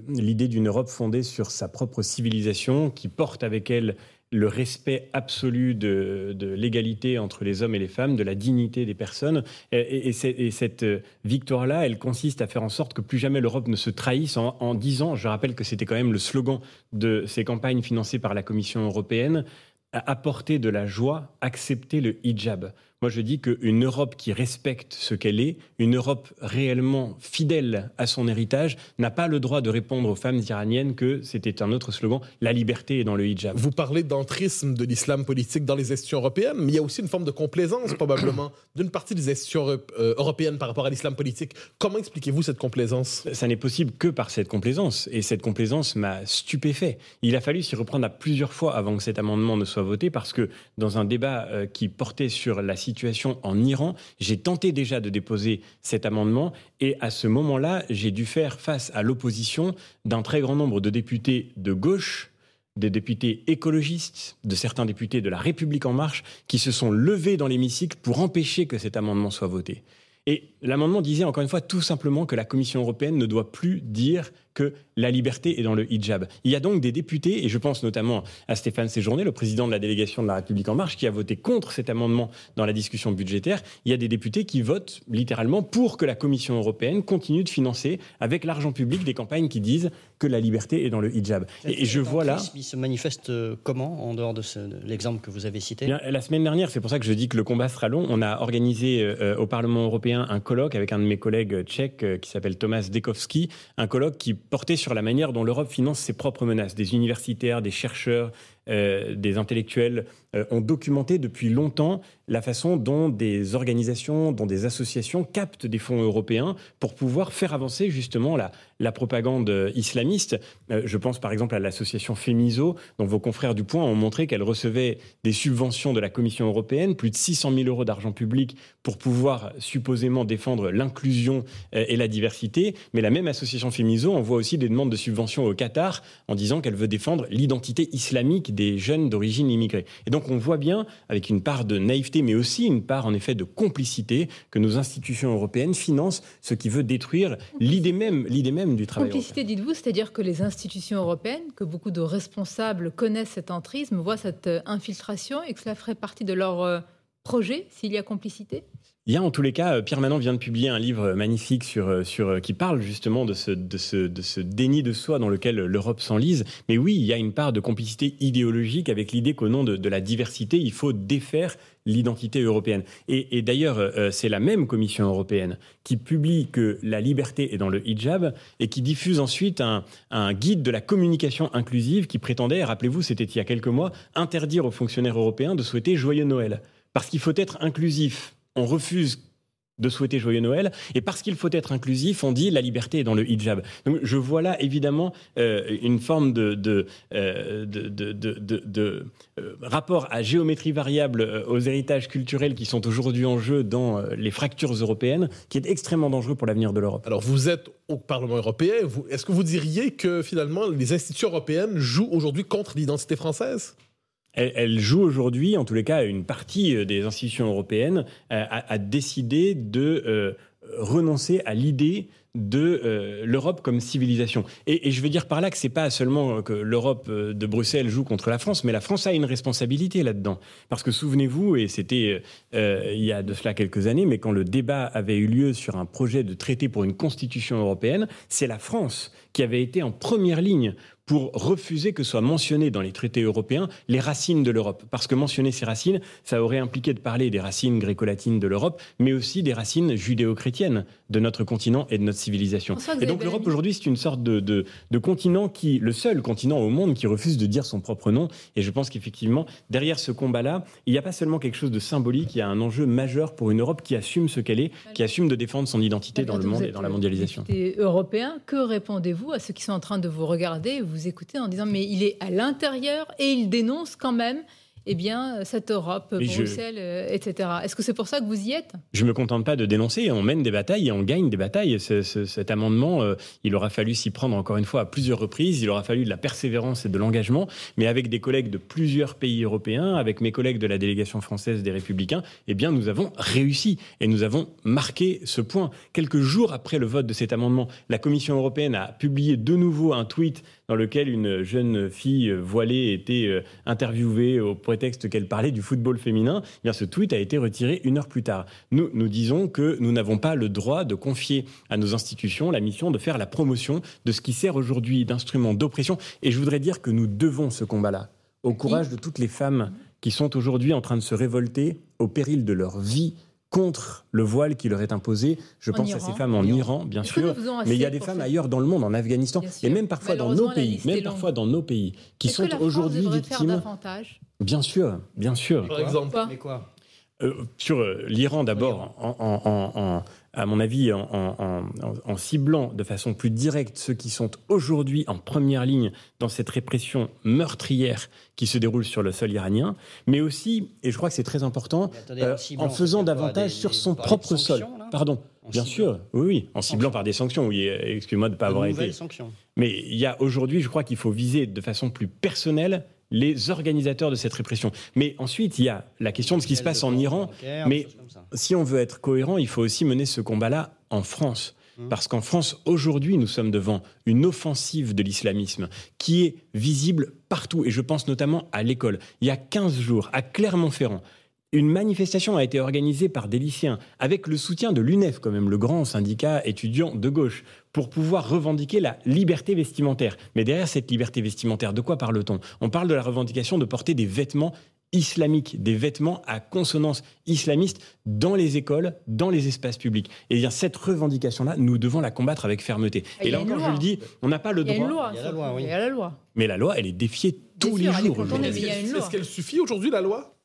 l'idée d'une Europe fondée sur sa propre civilisation, qui porte avec elle le respect absolu de, l'égalité entre les hommes et les femmes, de la dignité des personnes. Et, cette victoire-là, elle consiste à faire en sorte que plus jamais l'Europe ne se trahisse en, en disant, je rappelle que c'était quand même le slogan de ces campagnes financées par la Commission européenne, apporter de la joie, accepter le hijab. Moi, je dis qu'une Europe qui respecte ce qu'elle est, une Europe réellement fidèle à son héritage, n'a pas le droit de répondre aux femmes iraniennes que c'était un autre slogan, la liberté est dans le hijab. Vous parlez d'entrisme de l'islam politique dans les institutions européennes, mais il y a aussi une forme de complaisance, probablement, <coughs> d'une partie des institutions euh, européennes par rapport à l'islam politique. Comment expliquez-vous cette complaisance? Ça n'est possible que par cette complaisance, et cette complaisance m'a stupéfait. Il a fallu s'y reprendre à plusieurs fois avant que cet amendement ne soit voté, parce que dans un débat euh, qui portait sur la situation situation en Iran. J'ai tenté déjà de déposer cet amendement et à ce moment-là, j'ai dû faire face à l'opposition d'un très grand nombre de députés de gauche des députés écologistes, de certains députés de la République en marche, qui se sont levés dans l'hémicycle pour empêcher que cet amendement soit voté. Et l'amendement disait encore une fois tout simplement que la Commission européenne ne doit plus dire que la liberté est dans le hijab. Il y a donc des députés, et je pense notamment à Stéphane Séjourné, le président de la délégation de la République en marche, qui a voté contre cet amendement dans la discussion budgétaire. Il y a des députés qui votent littéralement pour que la Commission européenne continue de financer avec l'argent public des campagnes qui disent que la liberté est dans le hijab. Et, je vois là... Il se manifeste euh, comment, en dehors de, l'exemple que vous avez cité? La semaine dernière, c'est pour ça que je dis que le combat sera long, on a organisé euh, euh, au Parlement européen un colloque avec un de mes collègues tchèques qui s'appelle Thomas Dekowski, un colloque qui porté sur la manière dont l'Europe finance ses propres menaces. Des universitaires, des chercheurs, euh, des intellectuels euh, ont documenté depuis longtemps la façon dont des organisations, dont des associations captent des fonds européens pour pouvoir faire avancer justement la, la propagande islamiste. Euh, je pense par exemple à l'association Femiso, dont vos confrères du Point ont montré qu'elle recevait des subventions de la Commission européenne, plus de 600 000 euros d'argent public pour pouvoir supposément défendre l'inclusion et la diversité. Mais la même association Femiso envoie aussi des demandes de subventions au Qatar en disant qu'elle veut défendre l'identité islamique des jeunes d'origine immigrée. Et donc on voit bien, avec une part de naïveté, mais aussi une part en effet de complicité, que nos institutions européennes financent ce qui veut détruire l'idée même, l'idée même du travail. Complicité, dites-vous, c'est-à-dire que les institutions européennes, que beaucoup de responsables connaissent cet entrisme, voient cette euh, infiltration et que cela ferait partie de leur euh, projet s'il y a complicité? Il y a en tous les cas, euh, Pierre Manon vient de publier un livre magnifique sur, euh, sur, euh, qui parle justement de ce, de, ce, de ce déni de soi dans lequel l'Europe s'enlise. Mais oui, il y a une part de complicité idéologique avec l'idée qu'au nom de, de, la diversité, il faut défaire l'identité européenne. Et, et d'ailleurs, c'est la même Commission européenne qui publie que la liberté est dans le hijab et qui diffuse ensuite un, un guide de la communication inclusive qui prétendait, rappelez-vous, c'était il y a quelques mois, interdire aux fonctionnaires européens de souhaiter joyeux Noël. Parce qu'il faut être inclusif on refuse de souhaiter joyeux Noël. Et parce qu'il faut être inclusif, on dit la liberté est dans le hijab. Donc je vois là évidemment euh, une forme de, de, euh, de, euh, rapport à géométrie variable aux héritages culturels qui sont aujourd'hui en jeu dans les fractures européennes, qui est extrêmement dangereux pour l'avenir de l'Europe. Alors vous êtes au Parlement européen. Est-ce que vous diriez que finalement les institutions européennes jouent aujourd'hui contre l'identité française? Elle, joue aujourd'hui, en tous les cas, une partie euh, des institutions européennes euh, a, décidé de renoncer à l'idée de euh, l'Europe comme civilisation. Et, je veux dire par là que c'est pas seulement que l'Europe euh, de Bruxelles joue contre la France, mais la France a une responsabilité là-dedans. Parce que souvenez-vous, et c'était euh, il y a de cela quelques années, mais quand le débat avait eu lieu sur un projet de traité pour une constitution européenne, c'est la France qui avait été en première ligne pour refuser que soient mentionnées dans les traités européens les racines de l'Europe. Parce que mentionner ces racines, ça aurait impliqué de parler des racines gréco-latines de l'Europe, mais aussi des racines judéo-chrétiennes de notre continent et de notre civilisation. Et donc l'Europe aujourd'hui, c'est une sorte de, de, continent qui, le seul continent au monde qui refuse de dire son propre nom. Et je pense qu'effectivement, derrière ce combat-là, il n'y a pas seulement quelque chose de symbolique, il y a un enjeu majeur pour une Europe qui assume ce qu'elle est, qui assume de défendre son identité dans le monde et dans la mondialisation. européen, que répondez-vous à ceux qui sont en train de vous regarder vous écouter en disant mais il est à l'intérieur et il dénonce quand même eh bien, cette Europe, Bruxelles, euh, etc. Est-ce que c'est pour ça que vous y êtes? Je ne me contente pas de dénoncer, on mène des batailles et on gagne des batailles. cet amendement, euh, il aura fallu s'y prendre encore une fois à plusieurs reprises, il aura fallu de la persévérance et de l'engagement, mais avec des collègues de plusieurs pays européens, avec mes collègues de la délégation française des Républicains, eh bien, nous avons réussi et nous avons marqué ce point. Quelques jours après le vote de cet amendement, la Commission européenne a publié de nouveau un tweet dans lequel une jeune fille voilée était euh, interviewée au prétexte qu'elle parlait du football féminin. Eh bien, ce tweet a été retiré une heure plus tard. Nous, nous disons que nous n'avons pas le droit de confier à nos institutions la mission de faire la promotion de ce qui sert aujourd'hui d'instrument d'oppression. Et je voudrais dire que nous devons ce combat-là au courage de toutes les femmes qui sont aujourd'hui en train de se révolter au péril de leur vie contre le voile qui leur est imposé. Je pense à ces femmes en Iran, bien sûr, mais il y a des femmes ailleurs dans le monde, en Afghanistan, et même parfois dans nos pays, même parfois dans nos pays, qui sont aujourd'hui victimes. Bien sûr, bien sûr. Par exemple, quoi euh, sur euh, l'Iran d'abord, en, à mon avis, en, ciblant de façon plus directe ceux qui sont aujourd'hui en première ligne dans cette répression meurtrière qui se déroule sur le sol iranien, mais aussi, et je crois que c'est très important, euh, en faisant davantage sur son propre sol. Pardon. Bien sûr, oui, oui, en ciblant par des sanctions. Oui, excuse-moi de ne pas avoir été. Sanctions. Mais il y a aujourd'hui, je crois qu'il faut viser de façon plus personnelle les organisateurs de cette répression. Mais ensuite, il y a la question de ce qui se passe en Iran. Mais si on veut être cohérent, il faut aussi mener ce combat-là en France. Hum. Parce qu'en France, aujourd'hui, nous sommes devant une offensive de l'islamisme qui est visible partout. Et je pense notamment à l'école. Il y a 15 jours, à Clermont-Ferrand, une manifestation a été organisée par des lycéens avec le soutien de l'UNEF, quand même, le grand syndicat étudiant de gauche, pour pouvoir revendiquer la liberté vestimentaire. Mais derrière cette liberté vestimentaire, de quoi parle-t-on? On parle de la revendication de porter des vêtements islamiques, des vêtements à consonance islamiste dans les écoles, dans les espaces publics. Et bien cette revendication-là, nous devons la combattre avec fermeté. Et, là encore, je le dis, on n'a pas le droit. Il y a la loi, oui. Il y a la loi. Mais la loi, elle est défiée tous les jours. Est-ce qu'elle suffit aujourd'hui, la loi?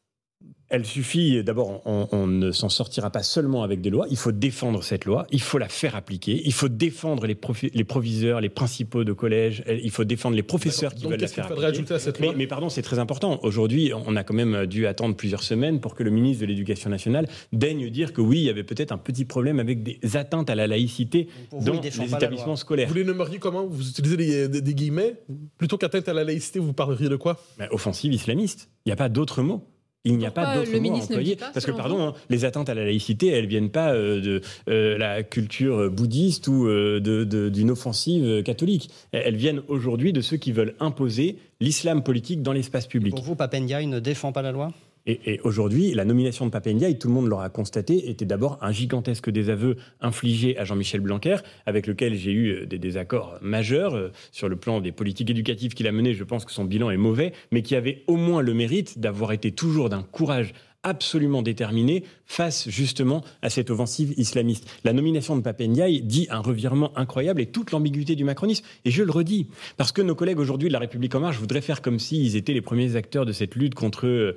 Elle suffit, d'abord, on, ne s'en sortira pas seulement avec des lois, il faut défendre cette loi, il faut la faire appliquer, il faut défendre les, les proviseurs, les principaux de collège, il faut défendre les professeurs qui veulent la faire faudrait ajouter à cette loi mais, pardon, c'est très important. Aujourd'hui, on a quand même dû attendre plusieurs semaines pour que le ministre de l'Éducation nationale daigne dire que oui, il y avait peut-être un petit problème avec des atteintes à la laïcité dans les établissements scolaires. Vous les nommeriez comment Vous utilisez des, guillemets? Plutôt qu'atteinte à la laïcité, vous parleriez de quoi? Ben, Offensive islamiste. Il n'y a pas d'autre mot. Il n'y a pas d'autre mot à employer. Parce que, pardon, hein, les atteintes à la laïcité, elles viennent pas euh, de euh, la culture bouddhiste ou euh, d'une offensive catholique. Elles viennent aujourd'hui de ceux qui veulent imposer l'islam politique dans l'espace public. pour vous, Papendiaï ne défend pas la loi? Et, aujourd'hui, la nomination de Papendiaï, tout le monde l'aura constaté, était d'abord un gigantesque désaveu infligé à Jean-Michel Blanquer, avec lequel j'ai eu euh, des désaccords majeurs euh, sur le plan des politiques éducatives qu'il a menées. Je pense que son bilan est mauvais, mais qui avait au moins le mérite d'avoir été toujours d'un courage absolument déterminé face justement à cette offensive islamiste. La nomination de Papendiaï dit un revirement incroyable et toute l'ambiguïté du macronisme. Et je le redis, parce que nos collègues aujourd'hui de la République en marche voudraient faire comme s'ils étaient les premiers acteurs de cette lutte contre euh,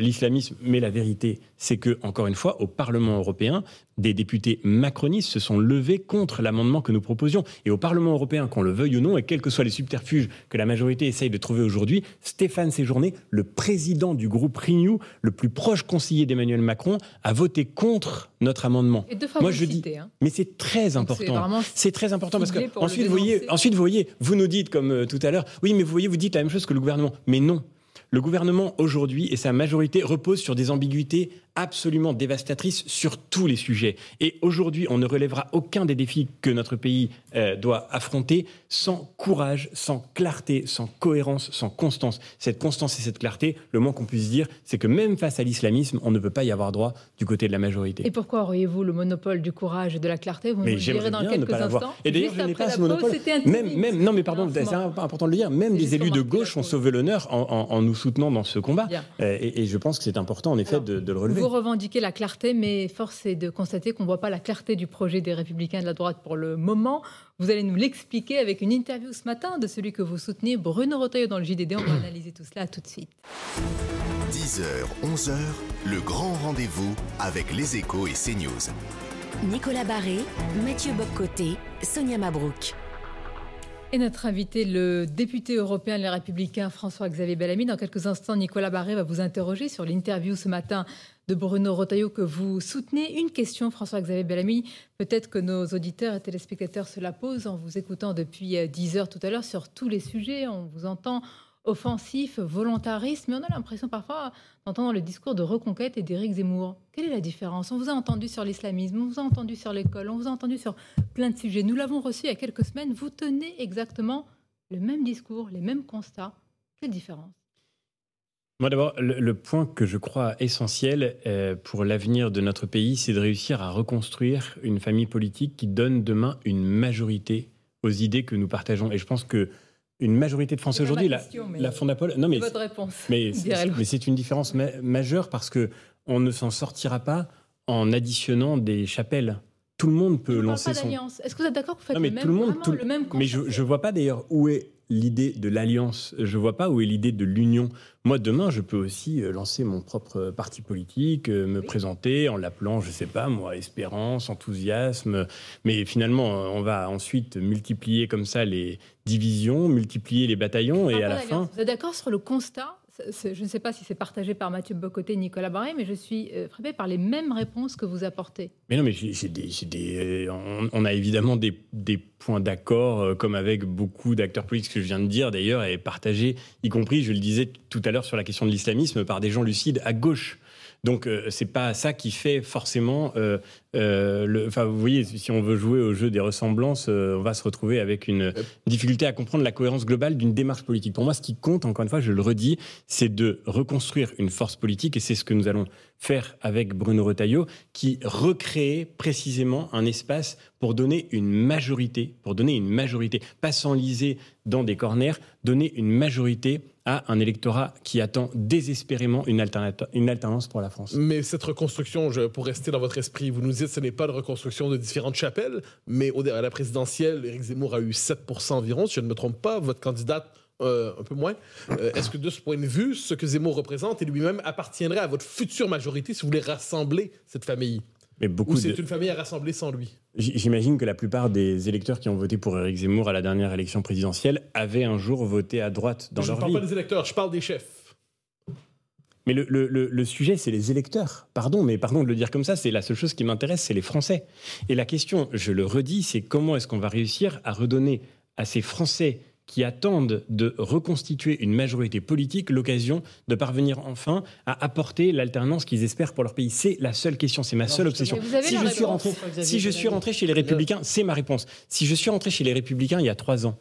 l'islamisme. Mais la vérité, c'est que, encore une fois, au Parlement européen, des députés macronistes se sont levés contre l'amendement que nous proposions. Et au Parlement européen, qu'on le veuille ou non, et quels que soient les subterfuges que la majorité essaye de trouver aujourd'hui, Stéphane Séjourné, le président du groupe Renew, le plus proche conseiller d'Emmanuel Macron, a voté contre notre amendement. Et deux fois Moi, je dis, hein. mais c'est très important. C'est très important parce que ensuite, vous voyez, ensuite, vous voyez, vous nous dites comme euh, tout à l'heure, oui, mais vous voyez, vous dites la même chose que le gouvernement. Mais non. Le gouvernement aujourd'hui et sa majorité reposent sur des ambiguïtés absolument dévastatrice sur tous les sujets. Et aujourd'hui, on ne relèvera aucun des défis que notre pays euh, doit affronter sans courage, sans clarté, sans cohérence, sans constance. Cette constance et cette clarté, le moins qu'on puisse dire, c'est que même face à l'islamisme, on ne peut pas y avoir droit du côté de la majorité. Et pourquoi auriez-vous le monopole du courage et de la clarté? Vous mais nous direz dans quelques instants. Et d'ailleurs, je n'ai pas ce monopole. même, même, non, mais pardon, c'est important de le dire. Même des élus de gauche ont sauvé l'honneur en, nous soutenant dans ce combat. Euh, et, je pense que c'est important, en effet, de, de, le relever. Vous revendiquez la clarté, mais force est de constater qu'on ne voit pas la clarté du projet des Républicains de la droite pour le moment. Vous allez nous l'expliquer avec une interview ce matin de celui que vous soutenez, Bruno Retailleau, dans le JDD. On va analyser tout cela tout de suite. 10h, 11h, le grand rendez-vous avec les échos et CNews. Nicolas Barré, Mathieu Boccoté, Sonia Mabrouk. Et notre invité, le député européen Les Républicains, François-Xavier Bellamy. Dans quelques instants, Nicolas Barré va vous interroger sur l'interview ce matin de Bruno Rotaillot que vous soutenez. Une question, François-Xavier Bellamy. Peut-être que nos auditeurs et téléspectateurs se la posent en vous écoutant depuis 10 euh, heures tout à l'heure sur tous les sujets. On vous entend offensif, volontariste, mais on a l'impression parfois d'entendre le discours de reconquête et d'Éric Zemmour. Quelle est la différence? On vous a entendu sur l'islamisme, on vous a entendu sur l'école, on vous a entendu sur plein de sujets. Nous l'avons reçu il y a quelques semaines. Vous tenez exactement le même discours, les mêmes constats. Quelle différence? Moi d'abord, le, point que je crois essentiel euh, pour l'avenir de notre pays, c'est de réussir à reconstruire une famille politique qui donne demain une majorité aux idées que nous partageons. Et je pense que une majorité de Français aujourd'hui, la, la Fondapol. Non, mais votre réponse. Mais, <laughs> mais c'est une différence majeure parce que on ne s'en sortira pas en additionnant des chapelles. Tout le monde peut lancer son. Est-ce que vous êtes d'accord que vous faites le, même, monde, le même Mais je ne vois pas d'ailleurs où est l'idée de l'alliance. Je vois pas où est l'idée de l'union. Moi, demain, je peux aussi euh, lancer mon propre parti politique, euh, me présenter en l'appelant, je sais pas, moi, Espérance, Enthousiasme. Mais finalement, euh, on va ensuite multiplier comme ça les divisions, multiplier les bataillons, et à la fin. Vous êtes d'accord sur le constat je ne sais pas si c'est partagé par Mathieu Bocoté et Nicolas Barré, mais je suis euh, frappé par les mêmes réponses que vous apportez. Mais non, mais j'ai des, euh, on, a évidemment des, points d'accord, euh, comme avec beaucoup d'acteurs politiques, que je viens de dire d'ailleurs, et partagés, y compris, je le disais tout à l'heure sur la question de l'islamisme, par des gens lucides à gauche. Donc euh, c'est pas ça qui fait forcément. Euh, euh, le, enfin, vous voyez, si on veut jouer au jeu des ressemblances, on va se retrouver avec une difficulté à comprendre la cohérence globale d'une démarche politique. Pour moi, ce qui compte, encore une fois, je le redis, c'est de reconstruire une force politique, et c'est ce que nous allons faire avec Bruno Retailleau, qui recrée précisément un espace pour donner une majorité, pour donner une majorité, pas s'enliser dans des corners, donner une majorité à un électorat qui attend désespérément une, une alternance pour la France. Mais cette reconstruction, je, pour rester dans votre esprit, vous nous dites ce n'est pas une reconstruction de différentes chapelles, mais au, à la présidentielle, Éric Zemmour a eu 7% environ, si je ne me trompe pas, votre candidate euh, un peu moins. Euh, est-ce que de ce point de vue, ce que Zemmour représente et lui-même appartiendrait à votre future majorité si vous voulez rassembler cette famille? Mais beaucoup Ou c'est une famille à rassembler sans lui? J'imagine que la plupart des électeurs qui ont voté pour Éric Zemmour à la dernière élection présidentielle avaient un jour voté à droite dans leur vie. Je ne parle pas des électeurs, je parle des chefs. Mais le, le sujet, c'est les électeurs. Pardon, mais pardon de le dire comme ça, c'est la seule chose qui m'intéresse, c'est les Français. Et la question, je le redis, c'est comment est-ce qu'on va réussir à redonner à ces Français qui attendent de reconstituer une majorité politique l'occasion de parvenir enfin à apporter l'alternance qu'ils espèrent pour leur pays. C'est la seule question, c'est ma seule obsession. Si je, suis rentré, si je suis rentré chez les Républicains, c'est ma réponse. Si je suis rentré chez les Républicains il y a trois ans,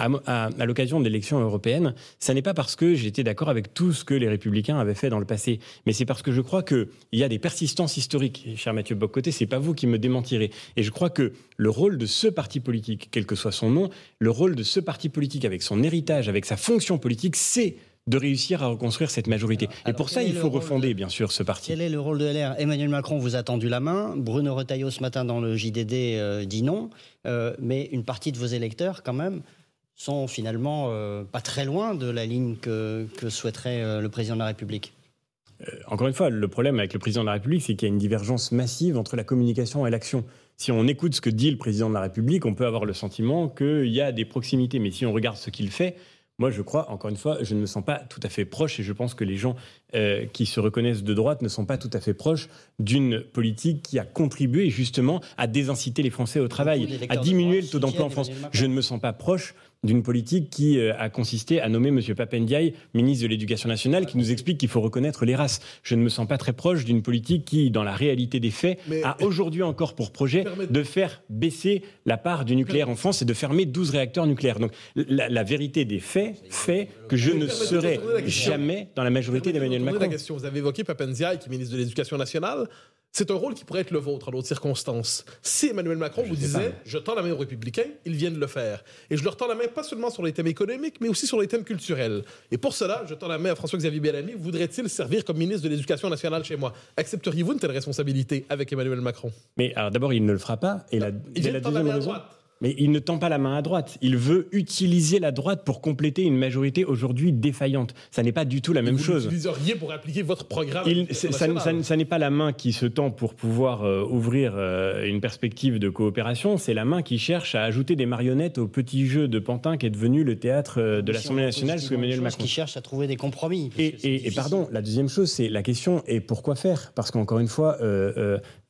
à, l'occasion de l'élection européenne, ça n'est pas parce que j'étais d'accord avec tout ce que les républicains avaient fait dans le passé, mais c'est parce que je crois qu'il y a des persistances historiques. cher Mathieu Boccoté, c'est pas vous qui me démentirez. Et je crois que le rôle de ce parti politique, quel que soit son nom, le rôle de ce parti politique avec son héritage, avec sa fonction politique, c'est de réussir à reconstruire cette majorité. et pour ça, il faut refonder, bien sûr, ce parti. Quel est le rôle de LR Emmanuel Macron vous a tendu la main. Bruno Retailleau, ce matin, dans le JDD, euh, dit non. Euh, mais une partie de vos électeurs, quand même, sont finalement euh, pas très loin de la ligne que, souhaiterait euh, le président de la République. Euh, encore une fois, le problème avec le président de la République, c'est qu'il y a une divergence massive entre la communication et l'action. Si on écoute ce que dit le président de la République, on peut avoir le sentiment qu'il y a des proximités. Mais si on regarde ce qu'il fait, moi, je crois, encore une fois, je ne me sens pas tout à fait proche, et je pense que les gens euh, qui se reconnaissent de droite ne sont pas tout à fait proches d'une politique qui a contribué justement à désinciter les Français au travail, à diminuer le taux d'emploi en France. Je ne me sens pas proche d'une politique qui euh, a consisté à nommer M. Papendiaï ministre de l'Éducation nationale, qui nous explique qu'il faut reconnaître les races. Je ne me sens pas très proche d'une politique qui, dans la réalité des faits, Mais- a aujourd'hui encore pour projet de faire baisser la part du nucléaire en France et de fermer 12 réacteurs nucléaires. Donc la, la vérité des faits fait que je ne serai jamais dans la majorité d'Emmanuel Macron. la question. Vous avez évoqué Papendiaï, qui est ministre de l'Éducation nationale. C'est un rôle qui pourrait être le vôtre en d'autres circonstances. Si Emmanuel Macron vous disait je tends la main aux républicains, ils viennent le faire. Et je leur tends la main pas seulement sur les thèmes économiques, mais aussi sur les thèmes culturels. Et pour cela, je tends la main à François-Xavier Bellamy. Voudrait-il servir comme ministre de l'Éducation nationale chez moi? Accepteriez-vous une telle responsabilité avec Emmanuel Macron? Mais alors d'abord, il ne le fera pas. Et la, Il vient la de la deuxième main à droite. Mais il ne tend pas la main à droite. Il veut utiliser la droite pour compléter une majorité aujourd'hui défaillante. Ça n'est pas du tout la même vous chose. l'utiliseriez pour appliquer votre programme. Il- ça, nationale. ça- ça n'est pas la main qui se tend pour pouvoir euh, ouvrir euh, une perspective de coopération, c'est la main qui cherche à ajouter des marionnettes au petit jeu de Pantin qui est devenu le théâtre euh, de Si l'Assemblée on nationale sous Emmanuel Macron. qui cherche à trouver des compromis. parce Et, et- pardon, la deuxième chose, c'est la question et pourquoi faire? Parce qu'encore une fois,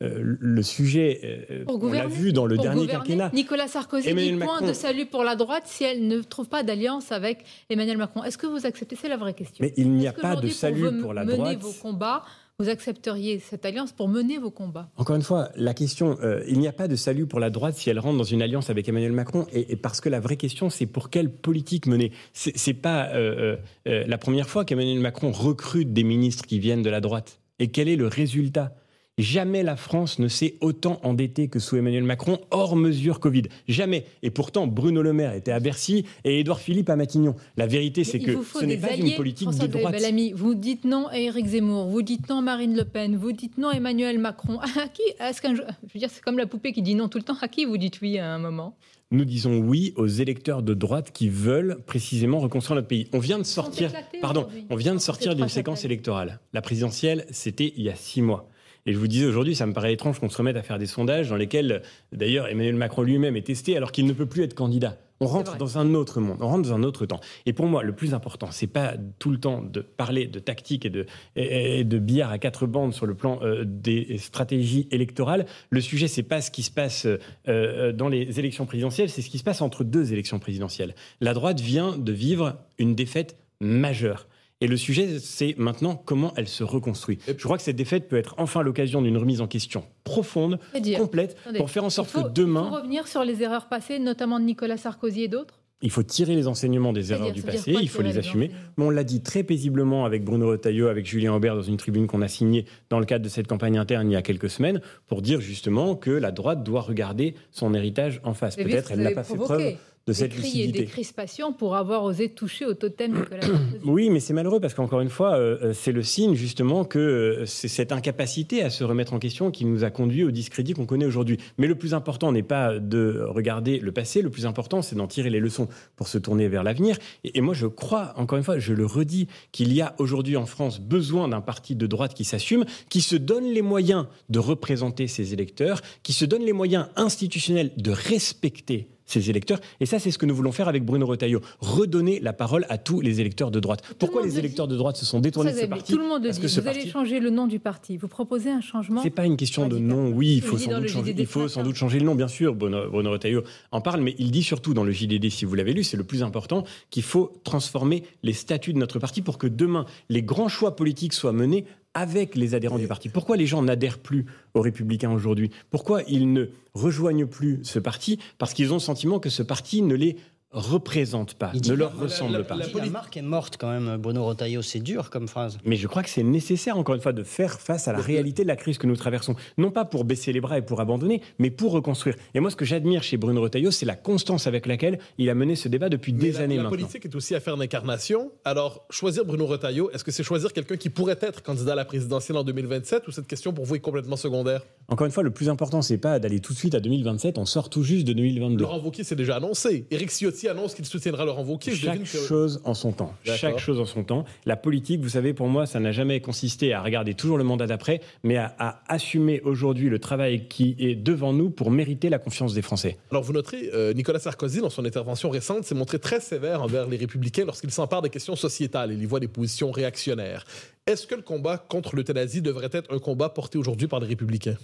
euh, le sujet, euh, Pour on l'a vu dans le Pour dernier gouverner, quinquennat. Nicolas Sarkozy Emmanuel dit point de salut pour la droite si elle ne trouve pas d'alliance avec Emmanuel Macron. Est-ce que vous acceptez C'est la vraie question. Mais il n'y a pas de salut vous pour la mener droite. vos combats, vous accepteriez cette alliance pour mener vos combats? Encore une fois, la question, euh, il n'y a pas de salut pour la droite si elle rentre dans une alliance avec Emmanuel Macron, et, et parce que la vraie question, c'est pour quelle politique mener. C'est pas euh, la première fois qu'Emmanuel Macron recrute des ministres qui viennent de la droite. Et quel est le résultat? Jamais la France ne s'est autant endettée que sous Emmanuel Macron, hors mesure Covid. Jamais. Et pourtant, Bruno Le Maire était à Bercy et Édouard Philippe à Matignon. La vérité, c'est que ce n'est pas une politique de droite. Bellamy. Vous dites non à Éric Zemmour, vous dites non à Marine Le Pen, vous dites non à Emmanuel Macron. <laughs> À qui Est-ce qu'un jour- Je veux dire, c'est comme la poupée qui dit non tout le temps. À qui vous dites oui à un moment? Nous disons oui aux électeurs de droite qui veulent précisément reconstruire notre pays. On vient de sortir, pardon, on vient de sortir d'une séquence électorale. La présidentielle, c'était il y a six mois. Et je vous disais aujourd'hui, ça me paraît étrange qu'on se remette à faire des sondages dans lesquels, d'ailleurs, Emmanuel Macron lui-même est testé alors qu'il ne peut plus être candidat. On rentre dans un autre monde, on rentre dans un autre temps. Et pour moi, le plus important, c'est pas tout le temps de parler de tactique et de, et et de billard à quatre bandes sur le plan euh, des stratégies électorales. Le sujet, c'est pas ce qui se passe euh, euh, dans les élections présidentielles, c'est ce qui se passe entre deux élections présidentielles. La droite vient de vivre une défaite majeure. Et le sujet, c'est maintenant comment elle se reconstruit. Je crois que cette défaite peut être enfin l'occasion d'une remise en question profonde, complète, Attendez, pour faire en sorte il faut- que Il demain, faut revenir sur les erreurs passées, notamment de Nicolas Sarkozy et d'autres il faut tirer les enseignements des erreurs du passé, il faut les les assumer. Mais on l'a dit très paisiblement avec Bruno Retailleau, avec Julien Aubert dans une tribune qu'on a signée dans le cadre de cette campagne interne il y a quelques semaines, pour dire justement que la droite doit regarder son héritage en face. Peut-être elle n'a pas fait preuve de cette cris et des lucidité. crispations pour avoir osé toucher au totem Nicolas <clears throat> Sarkozy. Oui, mais c'est malheureux parce qu'encore une fois, euh, euh, c'est le signe justement que euh, c'est cette incapacité à se remettre en question qui nous a conduit au discrédit qu'on connaît aujourd'hui. Mais le plus important n'est pas de regarder le passé, le plus important c'est d'en tirer les leçons pour se tourner vers l'avenir. Et, et moi je crois, encore une fois, je le redis, qu'il y a aujourd'hui en France besoin d'un parti de droite qui s'assume, qui se donne les moyens de représenter ses électeurs, qui se donne les moyens institutionnels de respecter ses électeurs. Et ça, c'est ce que nous voulons faire avec Bruno Retailleau. Redonner la parole à tous les électeurs de droite. Pourquoi le les le électeurs dit. de droite se sont détournés de ce parti Tout le monde dit. que Vous allez changer le nom du parti. Vous proposez un changement c'est pas une question de nom. Oui, il faut sans doute changer. Il faut sans doute changer le nom, bien sûr. Bruno, Bruno Retailleau en parle, mais il dit surtout dans le JDD, si vous l'avez lu, c'est le plus important, qu'il faut transformer les statuts de notre parti pour que demain les grands choix politiques soient menés avec les adhérents du parti. Pourquoi les gens n'adhèrent plus aux Républicains aujourd'hui? Pourquoi ils ne rejoignent plus ce parti? Parce qu'ils ont le sentiment que ce parti ne les représente pas, ne leur la- ressemble la- pas. la- La marque est morte quand même, Bruno Retailleau. C'est dur comme phrase. Mais je crois que c'est nécessaire, encore une fois, de faire face à la réalité de la crise que nous traversons. Non pas pour baisser les bras et pour abandonner, mais pour reconstruire. Et moi, ce que j'admire chez Bruno Retailleau, c'est la constance avec laquelle il a mené ce débat depuis Mais des la, années la maintenant. politique est aussi affaire d'incarnation. Alors, choisir Bruno Retailleau, est-ce que c'est choisir quelqu'un qui pourrait être candidat à la présidentielle en 2027 ou cette question pour vous est complètement secondaire? Encore une fois, le plus important, c'est pas d'aller tout de suite à 2027, on sort tout juste de 2022. Laurent Wauquiez, c'est déjà annoncé. Éric Ciotti annonce qu'il soutiendra Laurent Wauquiez. Chaque que- chose en son temps. Chaque chose en son temps. La politique, vous savez, pour moi, ça n'a jamais consisté à regarder toujours le mandat d'après, mais à, à assumer aujourd'hui le travail qui est devant nous pour mériter la confiance des Français. Alors, vous noterez, euh, Nicolas Sarkozy, dans son intervention récente, s'est montré très sévère envers les républicains lorsqu'il s'empare des questions sociétales. Il y voit des positions réactionnaires. Est-ce que le combat contre l'euthanasie devrait être un combat porté aujourd'hui par les républicains?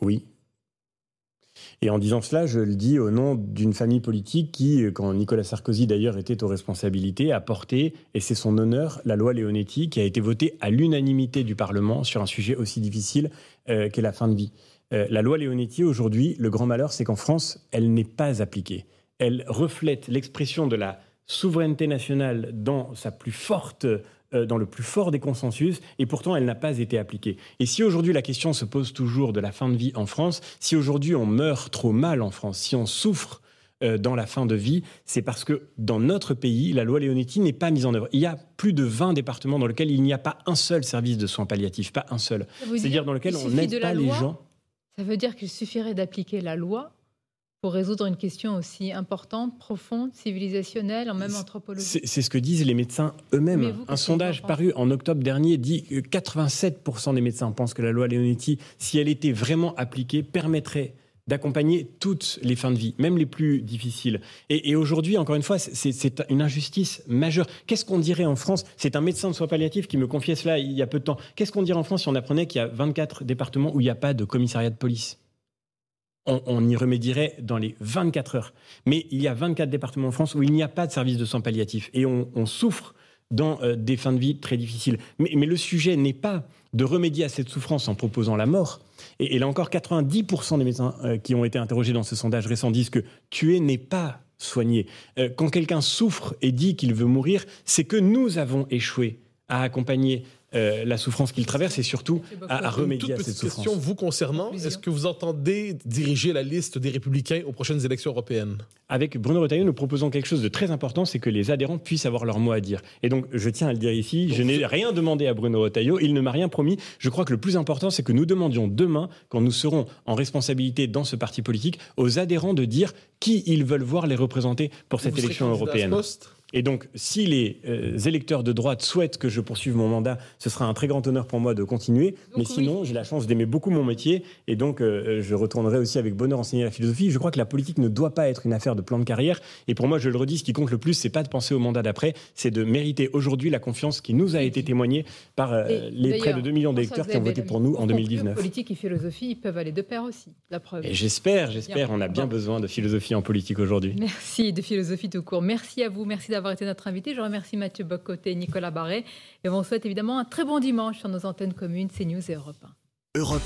Oui. Et en disant cela, je le dis au nom d'une famille politique qui, quand Nicolas Sarkozy d'ailleurs était aux responsabilités, a porté, et c'est son honneur, la loi Leonetti qui a été votée à l'unanimité du Parlement sur un sujet aussi difficile euh, qu'est la fin de vie. Euh, la loi Leonetti, aujourd'hui, le grand malheur, c'est qu'en France, elle n'est pas appliquée. Elle reflète l'expression de la souveraineté nationale dans sa plus forte dans le plus fort des consensus, et pourtant elle n'a pas été appliquée. Et si aujourd'hui la question se pose toujours de la fin de vie en France, si aujourd'hui on meurt trop mal en France, si on souffre euh, dans la fin de vie, c'est parce que dans notre pays, la loi Leonetti n'est pas mise en œuvre. Il y a plus de 20 départements dans lesquels il n'y a pas un seul service de soins palliatifs, pas un seul. C'est-à-dire dans lequel on n'aide pas les gens. Ça veut dire qu'il suffirait d'appliquer la loi pour résoudre une question aussi importante, profonde, civilisationnelle, en même anthropologie. C'est ce que disent les médecins eux-mêmes. Un sondage paru en octobre dernier dit que 87% des médecins pensent que la loi Leonetti, si elle était vraiment appliquée, permettrait d'accompagner toutes les fins de vie, même les plus difficiles. Et, aujourd'hui, encore une fois, c'est une injustice majeure. Qu'est-ce qu'on dirait en France? C'est un médecin de soins palliatifs qui me confiait cela il y a peu de temps. Qu'est-ce qu'on dirait en France si on apprenait qu'il y a 24 départements où il n'y a pas de commissariat de police? On, y remédierait dans les 24 heures. Mais il y a 24 départements en France où il n'y a pas de service de soins palliatifs et on, souffre dans euh, des fins de vie très difficiles. Mais, le sujet n'est pas de remédier à cette souffrance en proposant la mort. Et, là encore, 90% des médecins euh, qui ont été interrogés dans ce sondage récent disent que tuer n'est pas soigner. Euh, quand quelqu'un souffre et dit qu'il veut mourir, c'est que nous avons échoué à accompagner euh, la souffrance qu'il traverse et surtout à, remédier à cette souffrance. question vous concernant. Est-ce que vous entendez diriger la liste des républicains aux prochaines élections européennes? Avec Bruno Retailleau, nous proposons quelque chose de très important, c'est que les adhérents puissent avoir leur mot à dire. Et donc, je tiens à le dire ici, je n'ai rien demandé à Bruno Retailleau, il ne m'a rien promis. Je crois que le plus important, c'est que nous demandions demain, quand nous serons en responsabilité dans ce parti politique, aux adhérents de dire qui ils veulent voir les représenter pour cette élection européenne. Et donc, si les euh, électeurs de droite souhaitent que je poursuive mon mandat, ce sera un très grand honneur pour moi de continuer. Mais sinon, j'ai la chance d'aimer beaucoup mon métier et donc euh, je retournerai aussi avec bonheur enseigner la philosophie. Je crois que la politique ne doit pas être une affaire de plan de carrière. Et pour moi, je le redis, ce qui compte le plus, c'est pas de penser au mandat d'après, c'est de mériter aujourd'hui la confiance qui nous a été témoignée par euh, les près de 2 millions d'électeurs qui ont voté pour nous en 2019. Politique et philosophie, ils peuvent aller de pair aussi. La preuve. Et j'espère, j'espère, on a bien besoin de philosophie en politique aujourd'hui. Merci de philosophie tout court. Merci à vous, merci d'avoir été notre invité. Je remercie Mathieu Bocoté et Nicolas Barret. Et on vous souhaite évidemment un très bon dimanche sur nos antennes communes CNews et Europe 1. Europe